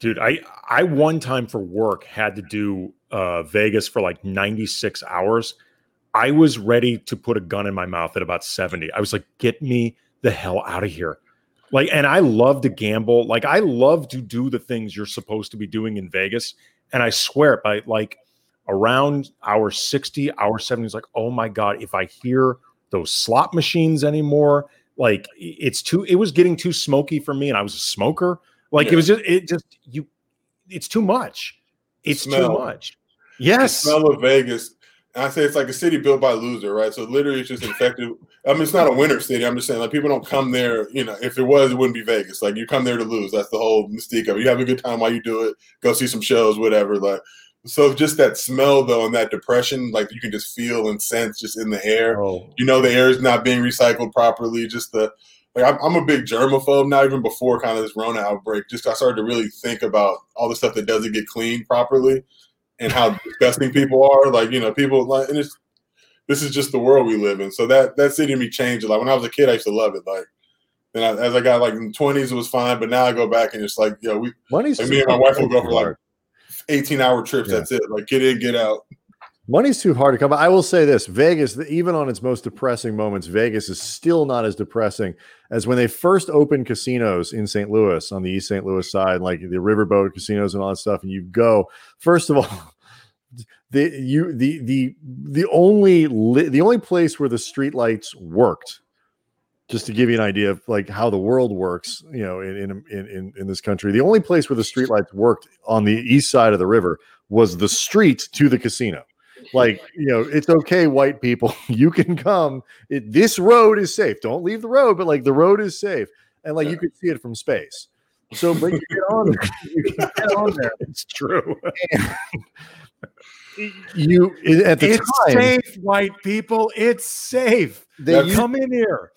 Dude, I I one time for work had to do uh, Vegas for like ninety six hours. I was ready to put a gun in my mouth at about seventy. I was like, get me the hell out of here. Like, and I love to gamble. Like, I love to do the things you're supposed to be doing in Vegas. And I swear, it by like around hour 60, hour 70, is like, oh my God, if I hear those slot machines anymore, like it's too, it was getting too smoky for me. And I was a smoker. Like, yeah. it was just, it just, you, it's too much. It's smell. too much. Yes. The smell of Vegas I say it's like a city built by loser, right? So literally, it's just infected. I mean, it's not a winner city. I'm just saying, like people don't come there. You know, if it was, it wouldn't be Vegas. Like you come there to lose. That's the whole mystique of it. You have a good time while you do it. Go see some shows, whatever. Like so, just that smell though, and that depression, like you can just feel and sense just in the air. Oh. You know, the air is not being recycled properly. Just the like, I'm, I'm a big germaphobe now. Even before kind of this Rona outbreak, just I started to really think about all the stuff that doesn't get cleaned properly and how disgusting people are. Like, you know, people like, and it's, this is just the world we live in. So that, that city to me changed. Like when I was a kid, I used to love it. Like, then I, as I got like in twenties, it was fine. But now I go back and it's like, yo, we, Money's like me and my wife will go for like 18 hour trips. Yeah. That's it. Like get in, get out. Money's too hard to come by. I will say this Vegas, even on its most depressing moments, Vegas is still not as depressing as when they first opened casinos in St. Louis on the East St. Louis side, like the riverboat casinos and all that stuff. And you go, first of all, the you the the the only li- the only place where the streetlights worked just to give you an idea of like how the world works, you know, in in in in this country, the only place where the streetlights worked on the east side of the river was the street to the casino like you know it's okay white people. You can come. It, this road is safe. Don't leave the road but like the road is safe. And like you could see it from space. So but you get on there. You get on there. It's true. You at the it's time safe white people. It's safe. They used, come in here.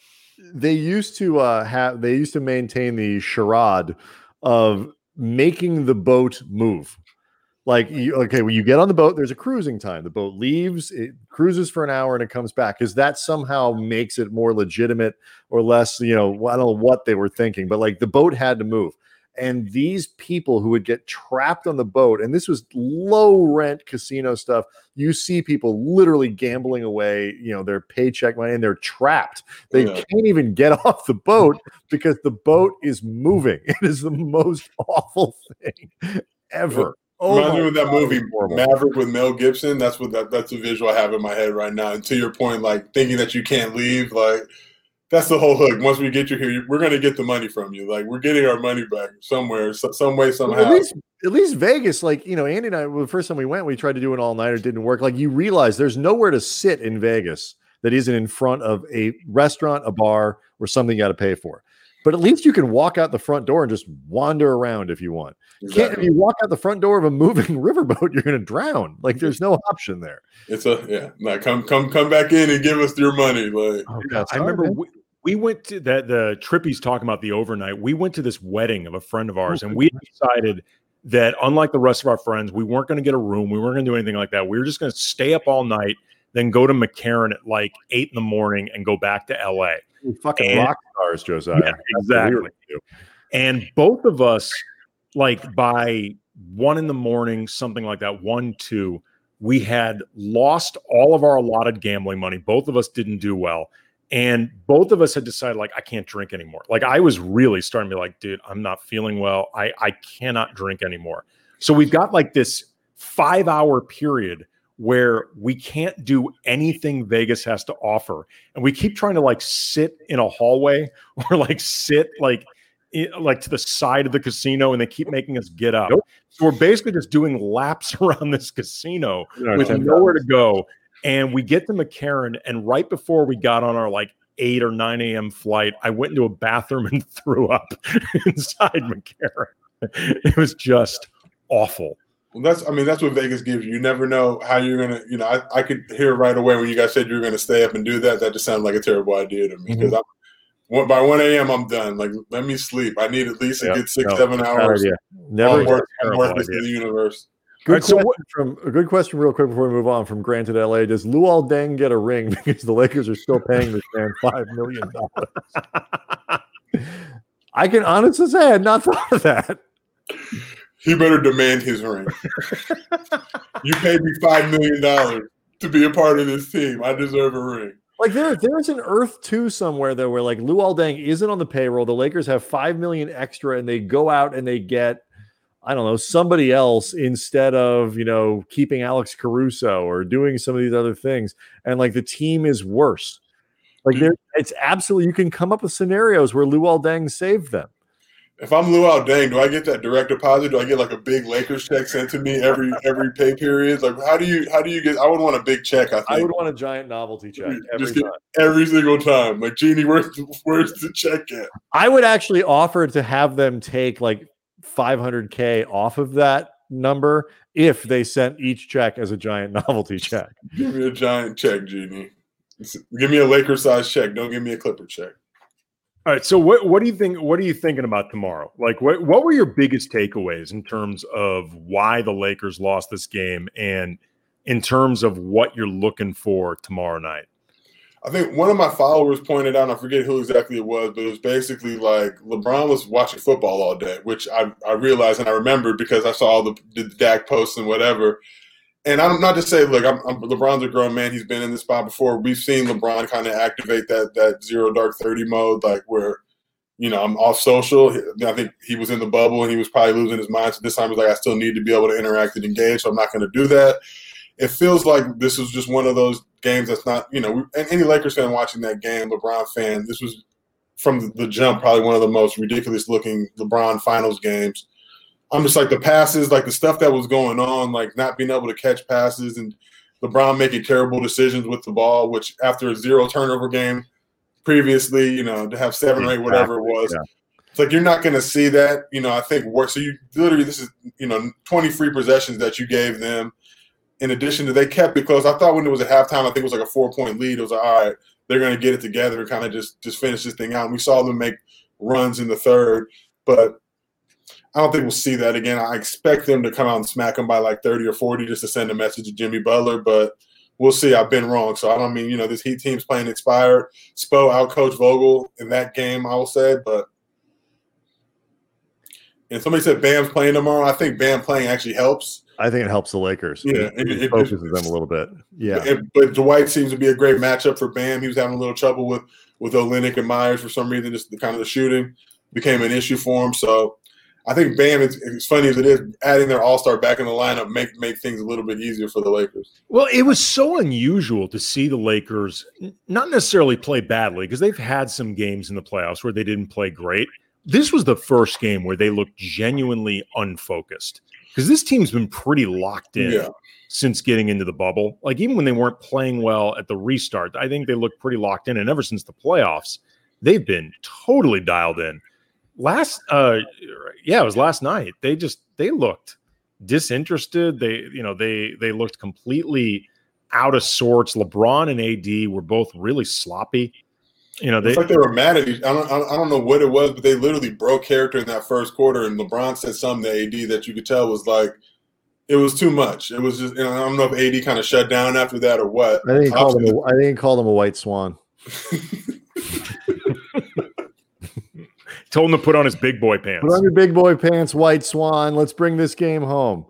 they used to uh have they used to maintain the charade of making the boat move like you, okay when you get on the boat there's a cruising time. The boat leaves it cruises for an hour and it comes back. Because that somehow makes it more legitimate or less you know i don't know what they were thinking but like the boat had to move. And these people who would get trapped on the boat and this was low rent casino stuff you see people literally gambling away you know their paycheck money and they're trapped. They yeah. can't even get off the boat because the boat is moving. It is the most awful thing ever Oh Reminds me of that movie horrible. Maverick with Mel Gibson. That's what that, that's the visual I have in my head right now. And to your point, like thinking that you can't leave, like that's the whole hook. Once we get you here, we're going to get the money from you. Like we're getting our money back somewhere, so, some way, somehow. At least, at least Vegas, like you know, Andy and I, well, the first time we went, we tried to do an all nighter, didn't work. Like you realize there's nowhere to sit in Vegas that isn't in front of a restaurant, a bar, or something you got to pay for. But at least you can walk out the front door and just wander around if you want. Exactly. Can't if you walk out the front door of a moving riverboat, you're going to drown. Like there's no option there. It's a yeah. Like come come come back in and give us your money. Like oh, yeah, I remember we, we, went to that the trippies talking about the overnight. We went to this wedding of a friend of oh, ours, and we decided that unlike the rest of our friends, we weren't going to get a room. We weren't going to do anything like that. We were just going to stay up all night, then go to McCarran at like eight in the morning and go back to LA. We fucking and, rock stars, Josiah. Yeah, exactly. And both of us, like by one in the morning, something like that, one, two, we had lost all of our allotted gambling money. Both of us didn't do well. And both of us had decided, like, I can't drink anymore. Like, I was really starting to be like, dude, I'm not feeling well. I, I cannot drink anymore. So we've got like this five hour period where we can't do anything Vegas has to offer. And we keep trying to like sit in a hallway or like sit like like to the side of the casino and they keep making us get up. Nope. So we're basically just doing laps around this casino no, with nowhere to go. And we get to McCarran, and right before we got on our like 8 or 9 a.m. flight, I went into a bathroom and threw up inside McCarran. It was just awful. Well, that's I mean that's what Vegas gives you. You never know how you're gonna. You know, I, I could hear right away when you guys said you were gonna stay up and do that. That just sounded like a terrible idea to me because mm-hmm. I'm by 1 a.m. I'm done. Like let me sleep. I need at least a good six no, seven hours. Never worth, worth this to the universe. Good right, question so from a good question, real quick before we move on from Granted LA. Does Luol Deng get a ring because the Lakers are still paying this man five million dollars? I can honestly say I had not thought of that. He better demand his ring. you paid me five million dollars to be a part of this team. I deserve a ring. Like there, there's an Earth two somewhere though, where like Luol Deng isn't on the payroll. The Lakers have five million extra, and they go out and they get I don't know, somebody else instead of, you know, keeping Alex Caruso or doing some of these other things. And like the team is worse. Like there, it's absolutely, you can come up with scenarios where Luol Deng saved them. If I'm Luol Deng, do I get that direct deposit? Do I get like a big Lakers check sent to me every every pay period? Like how do you how do you get? I would want a big check. I think I would want a giant novelty check every time. every single time. Like Jeanie, where's where's the check at? I would actually offer to have them take like 500k off of that number if they sent each check as a giant novelty check. Give me a giant check, Jeanie. Give me a Laker size check. Don't give me a Clipper check. All right. So what what do you think? What are you thinking about tomorrow? Like what what were your biggest takeaways in terms of why the Lakers lost this game and in terms of what you're looking for tomorrow night? I think one of my followers pointed out, I forget who exactly it was, but it was basically like LeBron was watching football all day, which I, I realized and I remembered because I saw all the, the Dak posts and whatever. And I'm not to say, look, I'm, I'm, LeBron's a grown man. He's been in this spot before. We've seen LeBron kind of activate that that zero dark thirty mode, like where, you know, I'm off social. I think he was in the bubble and he was probably losing his mind. So this time he's like, I still need to be able to interact and engage, so I'm not going to do that it feels like this was just one of those games that's not, you know, any Lakers fan watching that game, LeBron fan, this was from the jump probably one of the most ridiculous looking LeBron finals games. I'm just like the passes, like the stuff that was going on, like not being able to catch passes and LeBron making terrible decisions with the ball, which after a zero turnover game previously, you know, to have seven or eight, whatever it was. Yeah. It's like you're not going to see that, you know. I think work. So you literally, this is you know, 20 free possessions that you gave them in addition to they kept it close. I thought when it was at halftime, I think it was like a four point lead. It was like, all right, they're going to get it together and kind of just just finish this thing out. And we saw them make runs in the third, but I don't think we'll see that again. I expect them to come out and smack them by like 30 or 40 just to send a message to Jimmy Butler, but we'll see. I've been wrong. So I don't mean, you know, this Heat team's playing expired. Spo out coach Vogel in that game, I will say, but and somebody said Bam's playing tomorrow. I think Bam playing actually helps I think it helps the Lakers. Yeah, it, it, it focuses them a little bit. Yeah, but Dwight seems to be a great matchup for Bam. He was having a little trouble with with Olynyk and Meyers for some reason. Just the kind of the shooting became an issue for him. So I think Bam, it's, as funny as it is, adding their All Star back in the lineup make make things a little bit easier for the Lakers. Well, it was so unusual to see the Lakers not necessarily play badly because they've had some games in the playoffs where they didn't play great. This was the first game where they looked genuinely unfocused because this team's been pretty locked in Yeah. since getting into the bubble. Like even when they weren't playing well at the restart, I think they looked pretty locked in. And ever since the playoffs, they've been totally dialed in. Last, uh, yeah, it was last night. They just they looked disinterested. They, you know, they they looked completely out of sorts. LeBron and AD were both really sloppy. You know, they It's like they were mad at each. I don't. I don't know what it was, but they literally broke character in that first quarter. And LeBron said something to AD that you could tell was like, it was too much. It was just. You know, I don't know if AD kind of shut down after that or what. I didn't call him. A, I think he called him a white swan. told him to put on his big boy pants. Put on your big boy pants, white swan. Let's bring this game home.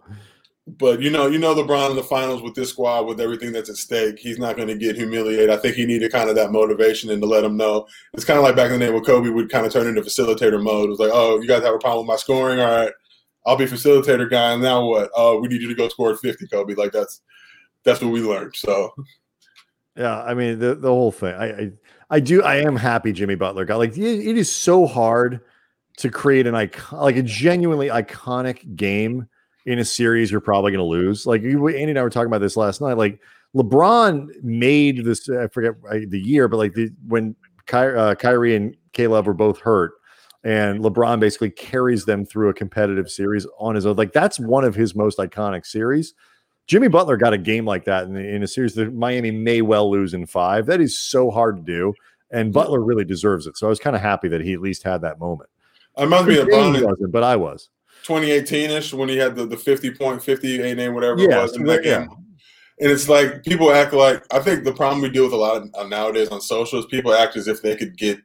But you know, you know, LeBron in the finals with this squad, with everything that's at stake, he's not going to get humiliated. I think he needed kind of that motivation and to let him know. It's kind of like back in the day when Kobe would kind of turn into facilitator mode. It was like, oh, you guys have a problem with my scoring? All right, I'll be facilitator guy. And now what? Oh, we need you to go score fifty, Kobe. Like that's that's what we learned. So Yeah, I mean the the whole thing. I I, I do. I am happy Jimmy Butler got like it, it is so hard to create an icon like a genuinely iconic game in a series you're probably going to lose. Like you, Andy and I were talking about this last night. Like LeBron made this. I forget the year, but like the when Ky, uh, Kyrie and Caleb were both hurt, and LeBron basically carries them through a competitive series on his own. Like that's one of his most iconic series. Jimmy Butler got a game like that in, in a series that Miami may well lose in five. That is so hard to do, and Butler really deserves it. So I was kind of happy that he at least had that moment. I must be a wasn't, but I was. 2018 ish when he had the, the 50 point, 58 name, whatever Yeah, it was in that yeah. game. And it's like people act like I think the problem we deal with a lot of, nowadays on social is people act as if they could get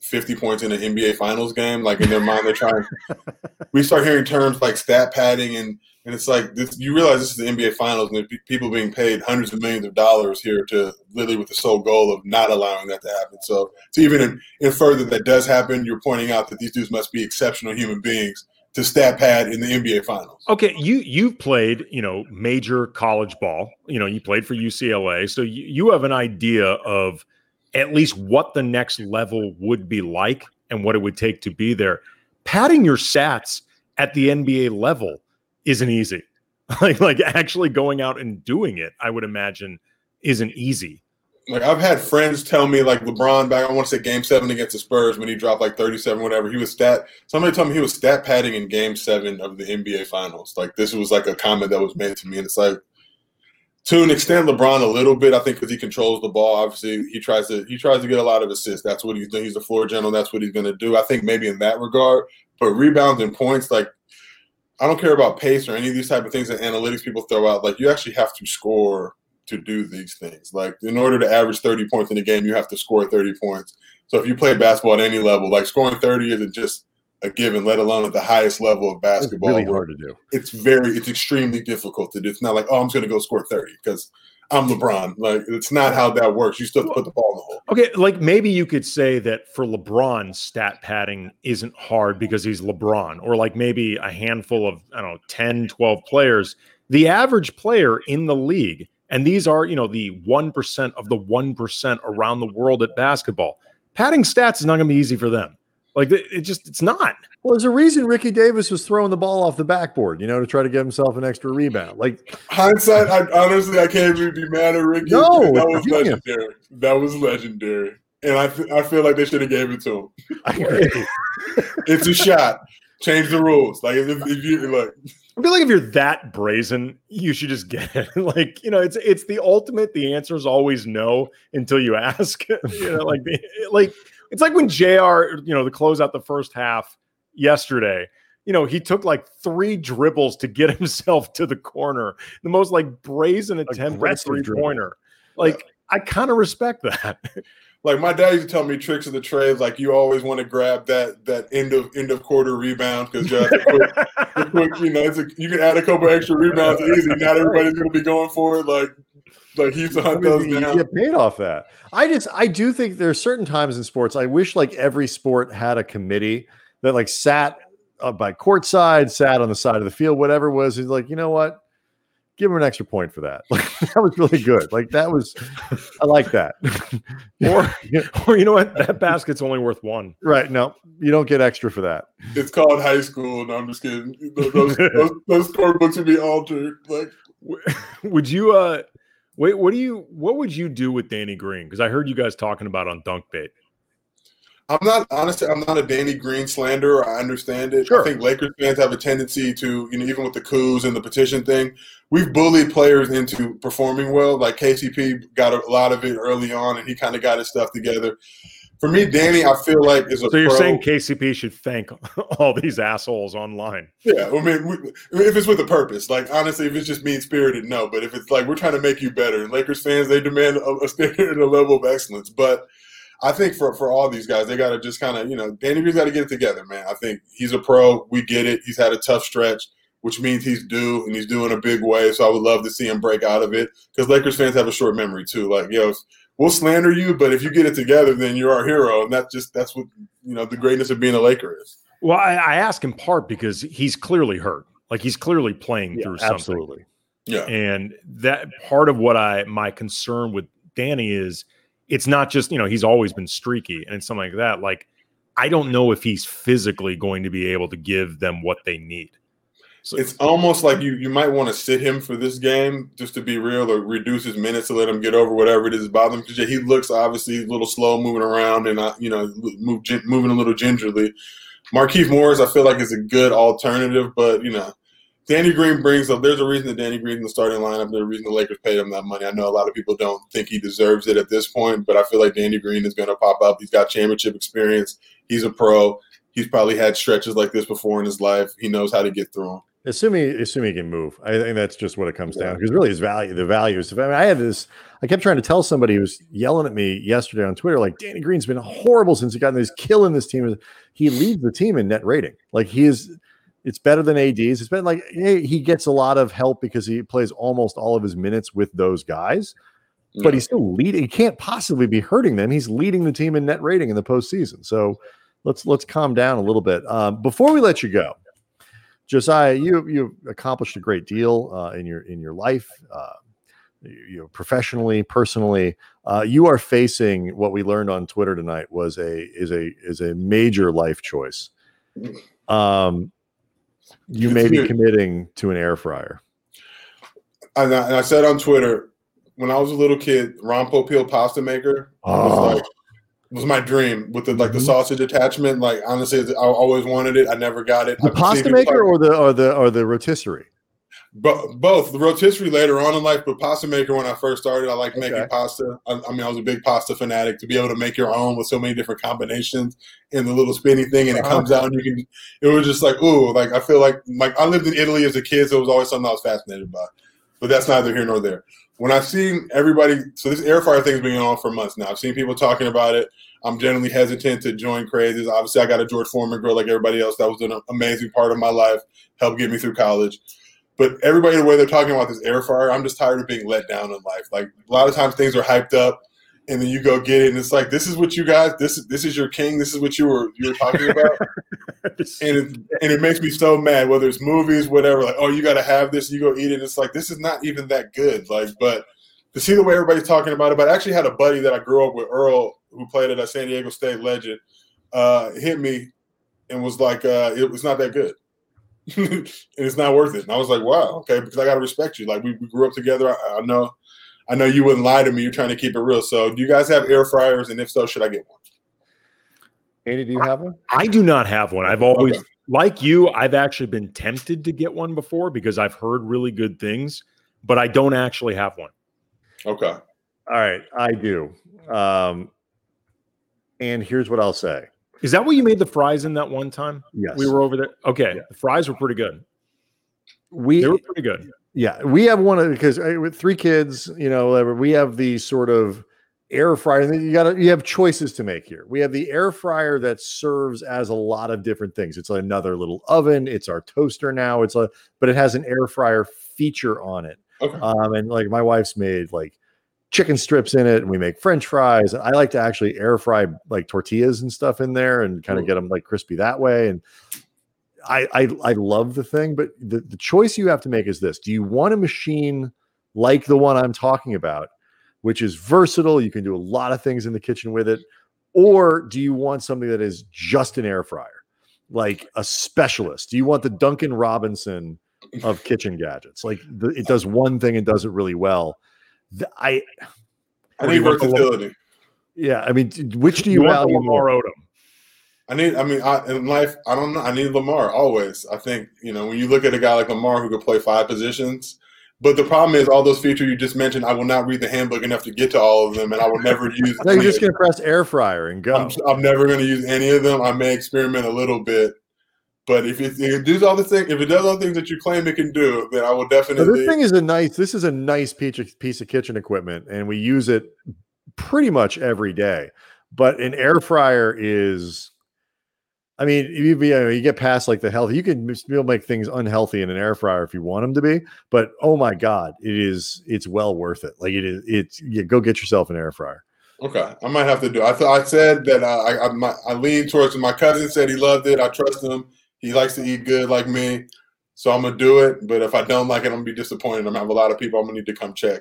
50 points in an NBA Finals game. Like in their mind, they're trying. we start hearing terms like stat padding, and and it's like this, you realize this is the NBA Finals, and people being paid hundreds of millions of dollars here to literally with the sole goal of not allowing that to happen. So to even infer that that does happen, you're pointing out that these dudes must be exceptional human beings to stat pad in the NBA Finals. Okay, you you've played, you know, major college ball. You know, you played for UCLA, so you, you have an idea of at least what the next level would be like and what it would take to be there. Padding your stats at the NBA level isn't easy. Like like actually going out and doing it, I would imagine isn't easy. Like I've had friends tell me, like LeBron back, I want to say Game Seven against the Spurs when he dropped like thirty-seven, whatever. He was stat. Somebody told me he was stat padding in Game Seven of the NBA Finals. Like this was like a comment that was made to me, and it's like to an extent, LeBron a little bit. I think because he controls the ball. Obviously, he tries to he tries to get a lot of assists. That's what he's doing. He's a floor general. That's what he's going to do. I think maybe in that regard, but rebounds and points, like I don't care about pace or any of these type of things that analytics people throw out. Like you actually have to score to do these things. Like in order to average 30 points in a game, you have to score 30 points. So if you play basketball at any level, like scoring 30 isn't just a given, let alone at the highest level of basketball. It's really hard to do. It's very, it's extremely difficult to do. It's not like, oh, I'm just going to go score 30 because I'm LeBron. Like it's not how that works. You still have to put the ball in the hole. Okay, like maybe you could say that for LeBron, stat padding isn't hard because he's LeBron, or like maybe a handful of, I don't know, 10, 12 players. The average player in the league, and these are, you know, the 1% of the 1% around the world at basketball, padding stats is not going to be easy for them. Like it it just, it's not. Well, there's a reason Ricky Davis was throwing the ball off the backboard, you know, to try to get himself an extra rebound. Like Hindsight, I honestly, I can't even be mad at Ricky. No, that was genius. legendary. That was legendary. And I—I feel like they should have gave it to him. It's a shot. Change the rules. Like if, if you like, I feel like if you're that brazen, you should just get it. like, you know, it's it's the ultimate. The answer is always no until you ask. you know, like the, like it's like when Jr. You know, to close out the first half yesterday. You know, he took like three dribbles to get himself to the corner. The most like brazen attempt at a three pointer. Like, I kind of respect that. like my dad used to tell me tricks of the trade. Like you always want to grab that that end of end of quarter rebound because you're quick, quick, you know, it's a, you can add a couple extra rebounds easy. Not everybody's going to be going for it. Like like he's used to I hunt mean, those you down. get paid off that. I just, I do think there are certain times in sports. I wish like every sport had a committee that like sat uh, by courtside, sat on the side of the field, whatever it was. he's like, you know what? give him an extra point for that. Like that was really good. Like that was, I like that. or, or you know what? That basket's only worth one. Right? No, you don't get extra for that. It's called high school. No, I'm just kidding. Those, those, those scorebooks would be altered. Like, would you? uh Wait, what do you? What would you do with Danny Green? Because I heard you guys talking about on Dunk Bait. I'm not honestly. I'm not a Danny Green slanderer. I understand it. Sure. I think Lakers fans have a tendency to, you know, even with the coups and the petition thing, we've bullied players into performing well. Like KCP got a lot of it early on, and he kind of got his stuff together. For me, Danny, I feel like is a. So you're pro. saying KCP should thank all these assholes online? Yeah, I mean, we, if it's with a purpose, like honestly, if it's just mean spirited, no. But if it's like we're trying to make you better, and Lakers fans, they demand a, a standard and a level of excellence, but I think for for all these guys, they got to just kind of you know Danny Green's got to get it together, man. I think he's a pro. We get it. He's had a tough stretch, which means he's due and he's due in a big way. So I would love to see him break out of it because Lakers fans have a short memory too. Like yo, we'll slander you, but if you get it together, then you're our hero, and that's just that's what you know the greatness of being a Laker is. Well, I, I ask in part because he's clearly hurt. Like he's clearly playing yeah, through something. Absolutely. Yeah. And that part of what I my concern with Danny is it's not just you know he's always been streaky and something like that. Like I don't know if he's physically going to be able to give them what they need. So, it's almost like you you might want to sit him for this game just to be real, or reduce his minutes to let him get over whatever it is bothering him. Because he looks obviously a little slow moving around and uh, you know move, moving a little gingerly. Markieff Morris, I feel like is a good alternative, but you know Danny Green brings up. There's a reason that Danny Green's in the starting lineup. There's a reason the Lakers paid him that money. I know a lot of people don't think he deserves it at this point, but I feel like Danny Green is going to pop up. He's got championship experience. He's a pro. He's probably had stretches like this before in his life. He knows how to get through them. Assuming, assuming he can move, I think that's just what it comes yeah. down because really his value, the value is. I mean, I had this. I kept trying to tell somebody who was yelling at me yesterday on Twitter, like Danny Green's been horrible since he got in this killing this team. He leads the team in net rating. Like he is it's better than AD's. It's been like hey, he gets a lot of help because he plays almost all of his minutes with those guys, yeah. but he's still leading. He can't possibly be hurting them. He's leading the team in net rating in the postseason. So let's let's calm down a little bit. Um, before we let you go, Josiah, you you accomplished a great deal uh, in your in your life. Uh, you know, professionally, personally, uh, you are facing what we learned on Twitter tonight was a is a is a major life choice. Um, you may be committing to an air fryer. And I, and I, said on Twitter when I was a little kid, Ron Popeil pasta maker oh. was like was my dream with the like the mm-hmm. sausage attachment. Like honestly, I always wanted it. I never got it. The pasta maker or the or the or the rotisserie. But both the rotisserie later on in life, but pasta maker when I first started, I like okay. making pasta. I, I, mean, I was a big pasta fanatic. To be able to make your own with so many different combinations in the little spinny thing, and it uh-huh. comes out, and you can. It was just like, ooh, like I feel like like I lived in Italy as a kid, so it was always something I was fascinated by. But that's neither here nor there. When I've seen everybody, so this air fryer thing has been on for months now. I've seen people talking about it. I'm generally hesitant to join crazes. Obviously, I got a George Foreman grill like everybody else. That was an amazing part of my life, helped get me through college but everybody, the way they're talking about this air fryer, I'm just tired of being let down in life. Like a lot of times things are hyped up, and then you go get it, and it's like this is what you guys this is this is your king. This is what you were you were talking about, and it, and it makes me so mad. Whether it's movies, whatever, like oh you got to have this, you go eat it. It's like this is not even that good. Like, but to see the way everybody's talking about it, but I actually had a buddy that I grew up with, Earl, who played at a San Diego State legend, uh, hit me and was like, uh, it was not that good. and it's not worth it. And I was like, wow, okay, because I got to respect you. Like we, we grew up together. I, I, know, I know you wouldn't lie to me. You're trying to keep it real. So do you guys have air fryers? And if so, should I get one? Andy, do you have one? I do not have one. I've always, okay. like you, I've actually been tempted to get one before because I've heard really good things, but I don't actually have one. Okay. All right. I do. Um, and here's what I'll say is that what you made the fries in that one time? Yes. We were over there. Okay. Yeah. The fries were pretty good. We they were pretty good. Yeah. We have one of because uh, with three kids, you know, whatever, we have the sort of air fryer. You gotta you have choices to make here. We have the air fryer that serves as a lot of different things. It's another little oven, it's our toaster now. It's a but it has an air fryer feature on it. Okay. Um, and like my wife's made like chicken strips in it and we make french fries i like to actually air fry like tortillas and stuff in there and kind of get them like crispy that way and I, I I love the thing, but the, the choice you have to make is this: Do you want a machine like the one I'm talking about, which is versatile? You can do a lot of things in the kitchen with it, or do you want something that is just an air fryer, like a specialist? Do you want the Duncan Robinson of kitchen gadgets? Like the, it does one thing and does it really well. The, I I need versatility. Yeah, I mean, which do you, you value more? Odom? I need. I mean, I, in life, I don't know. I need Lamar always. I think you know when you look at a guy like Lamar who could play five positions. But the problem is, all those features you just mentioned, I will not read the handbook enough to get to all of them, and I will never use. no, you're just going to press air fryer and go. I'm, I'm never going to use any of them. I may experiment a little bit, but if it, if it does all the things, if it does all the things that you claim it can do, then I will definitely. So this thing is a nice. This is a nice piece of kitchen equipment, and we use it pretty much every day. But an air fryer is I mean, you, you, know, you get past like the health, you can still make things unhealthy in an air fryer if you want them to be. But oh my god, it is it's well worth it. Like it is, it's yeah, go get yourself an air fryer. Okay, I might have to do. I thought I said that uh, I I, my, I lean towards my cousin said he loved it. I trust him. He likes to eat good like me, so I'm gonna do it. But if I don't like it, I'm gonna be disappointed. I'm gonna have a lot of people. I'm gonna need to come check.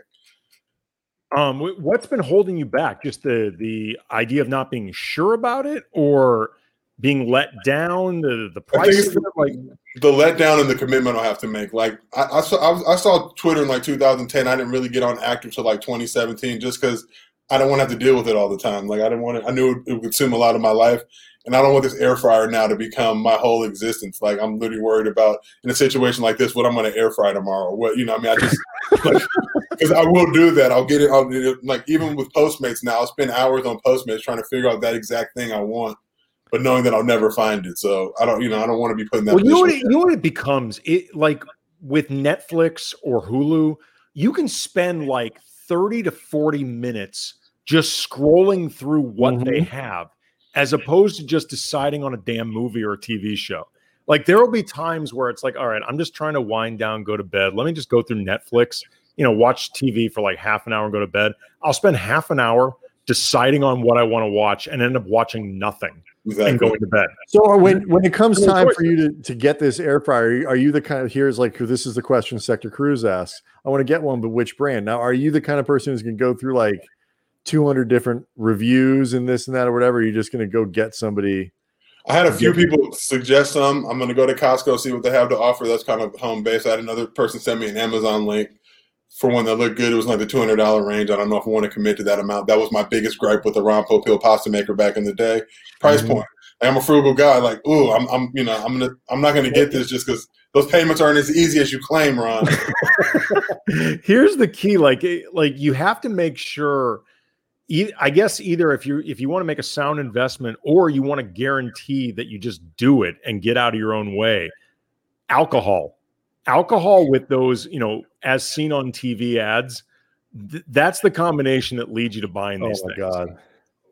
Um, what's been holding you back? Just the the idea of not being sure about it, or being let down, the the price, like the letdown and the commitment I'll have to make. Like I, I saw, I, saw Twitter in like 2010. I didn't really get on active till like 2017, just because I don't want to have to deal with it all the time. Like I didn't want to. I knew it would consume a lot of my life, and I don't want this air fryer now to become my whole existence. Like I'm literally worried about in a situation like this, what I'm going to air fry tomorrow. What you know? I mean, I just because I will do that. I'll get it. I'll, like even with Postmates now, I'll spend hours on Postmates trying to figure out that exact thing I want but knowing that I'll never find it. So I don't, you know, I don't want to be putting that. Well, you know what, it, you know what it becomes? It like with Netflix or Hulu, you can spend like 30 to 40 minutes just scrolling through what mm-hmm. they have as opposed to just deciding on a damn movie or a TV show. Like there will be times where it's like, all right, I'm just trying to wind down, go to bed. Let me just go through Netflix, you know, watch TV for like half an hour and go to bed. I'll spend half an hour deciding on what I want to watch and end up watching nothing exactly. and going to bed. So uh, when when it comes time for you to, to get this air fryer, are you the kind of here's like this is the question Sector Cruz asks. I want to get one, but which brand? Now, are you the kind of person who's gonna go through like 200 different reviews and this and that or whatever? Are you just gonna go get somebody? I had a few people suggest some. I'm gonna go to Costco see what they have to offer. That's kind of home base. I had another person send me an Amazon link for one that looked good. It was like the two hundred dollar range. I don't know if I want to commit to that amount. That was my biggest gripe with the Ron Popeil pasta maker back in the day. Price mm-hmm. point. I'm a frugal guy. Like, ooh, I'm, I'm, you know, I'm gonna, I'm not gonna get this just because those payments aren't as easy as you claim, Ron. Here's the key: like, eh, like you have to make sure. I guess either if you if you want to make a sound investment or you want to guarantee that you just do it and get out of your own way, alcohol alcohol with those, you know, as seen on TV ads, th- that's the combination that leads you to buying these oh my things. God.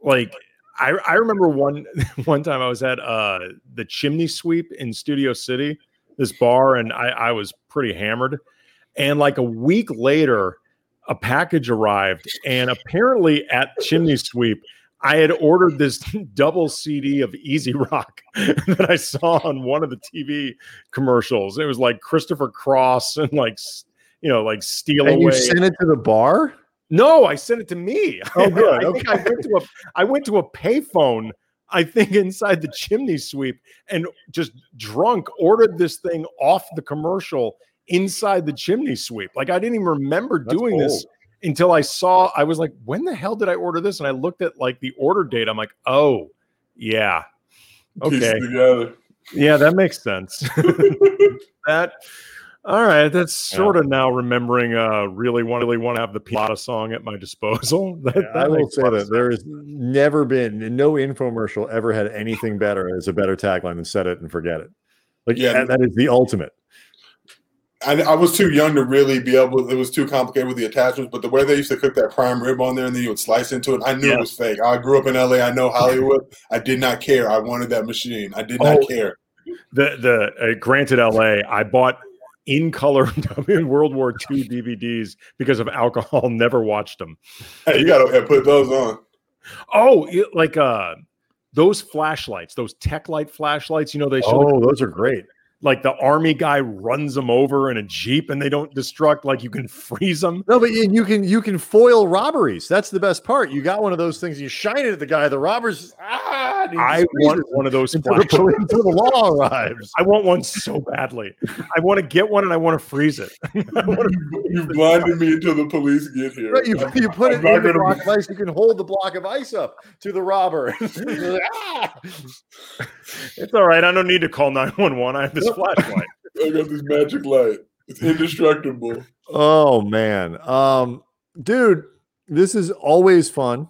Like I, I remember one one time I was at uh the chimney sweep in Studio City, this bar, and I, I was pretty hammered. And like a week later, a package arrived, and apparently at Chimney Sweep, I had ordered this double CD of Easy Rock that I saw on one of the TV commercials. It was like Christopher Cross and like you know like steal and away. You sent it to the bar? No, I sent it to me. Oh, good. I, okay. I went to a I went to a payphone. I think inside the chimney sweep and just drunk ordered this thing off the commercial inside the chimney sweep. Like I didn't even remember That's doing this until I saw, I was like, when the hell did I order this? And I looked at like the order date. I'm like, oh, yeah. Okay. Yeah, that makes sense. that all right. That's sort yeah. of now remembering uh really want really want to have the Pilata song at my disposal. That, yeah, that I will say that there has never been no infomercial ever had anything better as a better tagline than set it and forget it. Like yeah, that is the ultimate. I, I, was too young to really be able. It was too complicated with the attachments. But the way they used to cook that prime rib on there, and then you would slice into it, I knew yeah. it was fake. I grew up in LA. I know Hollywood. I did not care. I wanted that machine. I did not oh, care. The the uh, granted LA, I bought in color World War II DVDs because of alcohol. Never watched them. Hey, you gotta put those on. Oh, like uh, those flashlights, those tech light flashlights. You know they show. Oh, those are great like the army guy runs them over in a jeep and they don't destruct like you can freeze them no but you can you can foil robberies. That's the best part. You got one of those things you shine it at the guy the robbers ah, i want one of those until the, until the law arrives. I want one so badly. I want to get one and i want to freeze it. You blinded me until the police get here. Right, you, you put I'm it in the block be... of ice you can hold the block of ice up to the robber ah! it's all right i don't need to call 911 i have this flashlight. I got this magic light. It's indestructible. Oh man. Um, dude, this is always fun.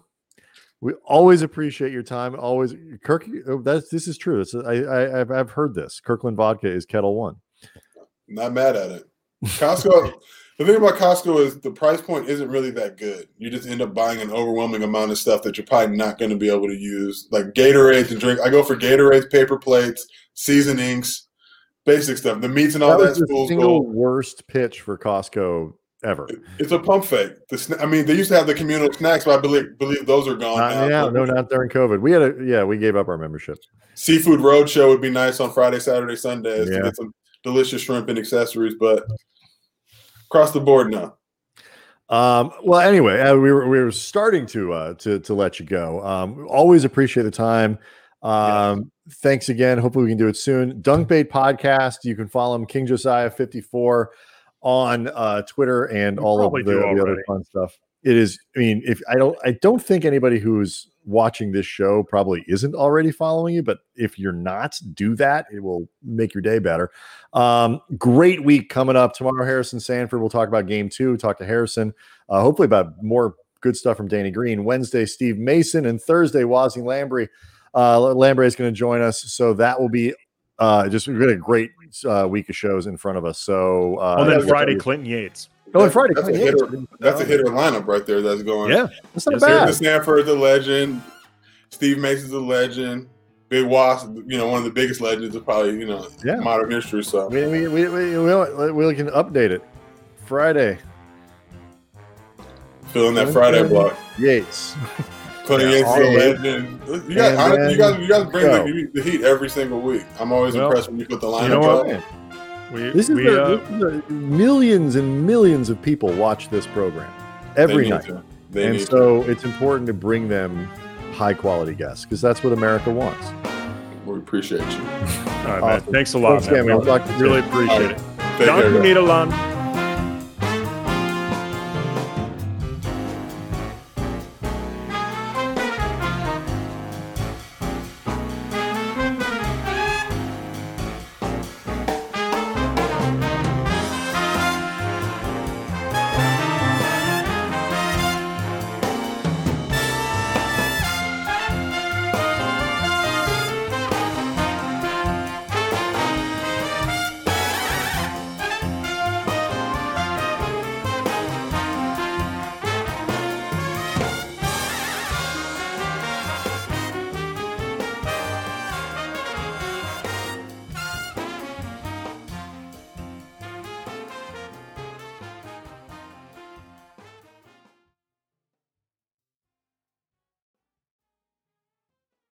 We always appreciate your time. Always, Kirk. Oh, that's this is true. It's, I, I I've, I've heard this. Kirkland vodka is Ketel One. Not mad at it. Costco. the thing about Costco is the price point isn't really that good. You just end up buying an overwhelming amount of stuff that you're probably not going to be able to use, like Gatorades to drink. I go for Gatorades, paper plates, seasonings, basic stuff. The meats and all that. that was the single gold. worst pitch for Costco ever. It's a pump fake. The, I mean, they used to have the communal snacks, but I believe believe those are gone uh, now. Yeah, no, not during COVID. We had a yeah, we gave up our membership. Seafood Roadshow would be nice on Friday, Saturday, Sundays yeah. to get some delicious shrimp and accessories, but across the board now. Um, well, anyway, uh, we were we were starting to uh, to to let you go. Um, always appreciate the time. Um, thanks again. Hopefully, we can do it soon. Dunk Bait podcast. You can follow him, King Josiah fifty four, on uh, Twitter and you all of the, the other fun stuff. It is. I mean, if I don't, I don't think anybody who's watching this show probably isn't already following you. But if you're not, do that. It will make your day better. Um, great week coming up tomorrow. Harrison Sanford. We'll talk about game two. Talk to Harrison. Uh, hopefully about more good stuff from Danny Green. Wednesday, Steve Mason, and Thursday, Wosny Lambre. Uh, Lambre is going to join us, so that will be uh, just we've got a great uh, week of shows in front of us. So, uh, oh, then Friday, Clinton Yates. Oh, and Friday, that's, Clinton a hitter, Yates. that's a hitter lineup right there. That's going. Yeah, that's not yes, bad. Stanford, the legend. Steve Mason's a legend. Big Wasp, you know, one of the biggest legends of probably you know yeah. modern history. So we we, we, we, we can update it. Friday. Filling that Friday block. Yates. Putting yeah, into the legend. You guys, I, you guys, you guys bring the, the, heat every single week. I'm always well, impressed when you put the lineup you know up. We, this, is we, a, uh, this is a, millions and millions of people watch this program every night, and so to. it's important to bring them high quality guests because that's what America wants. We appreciate you. All right, awesome. man. Thanks a lot, Thanks man. Again, we really appreciate right. it. Don't need a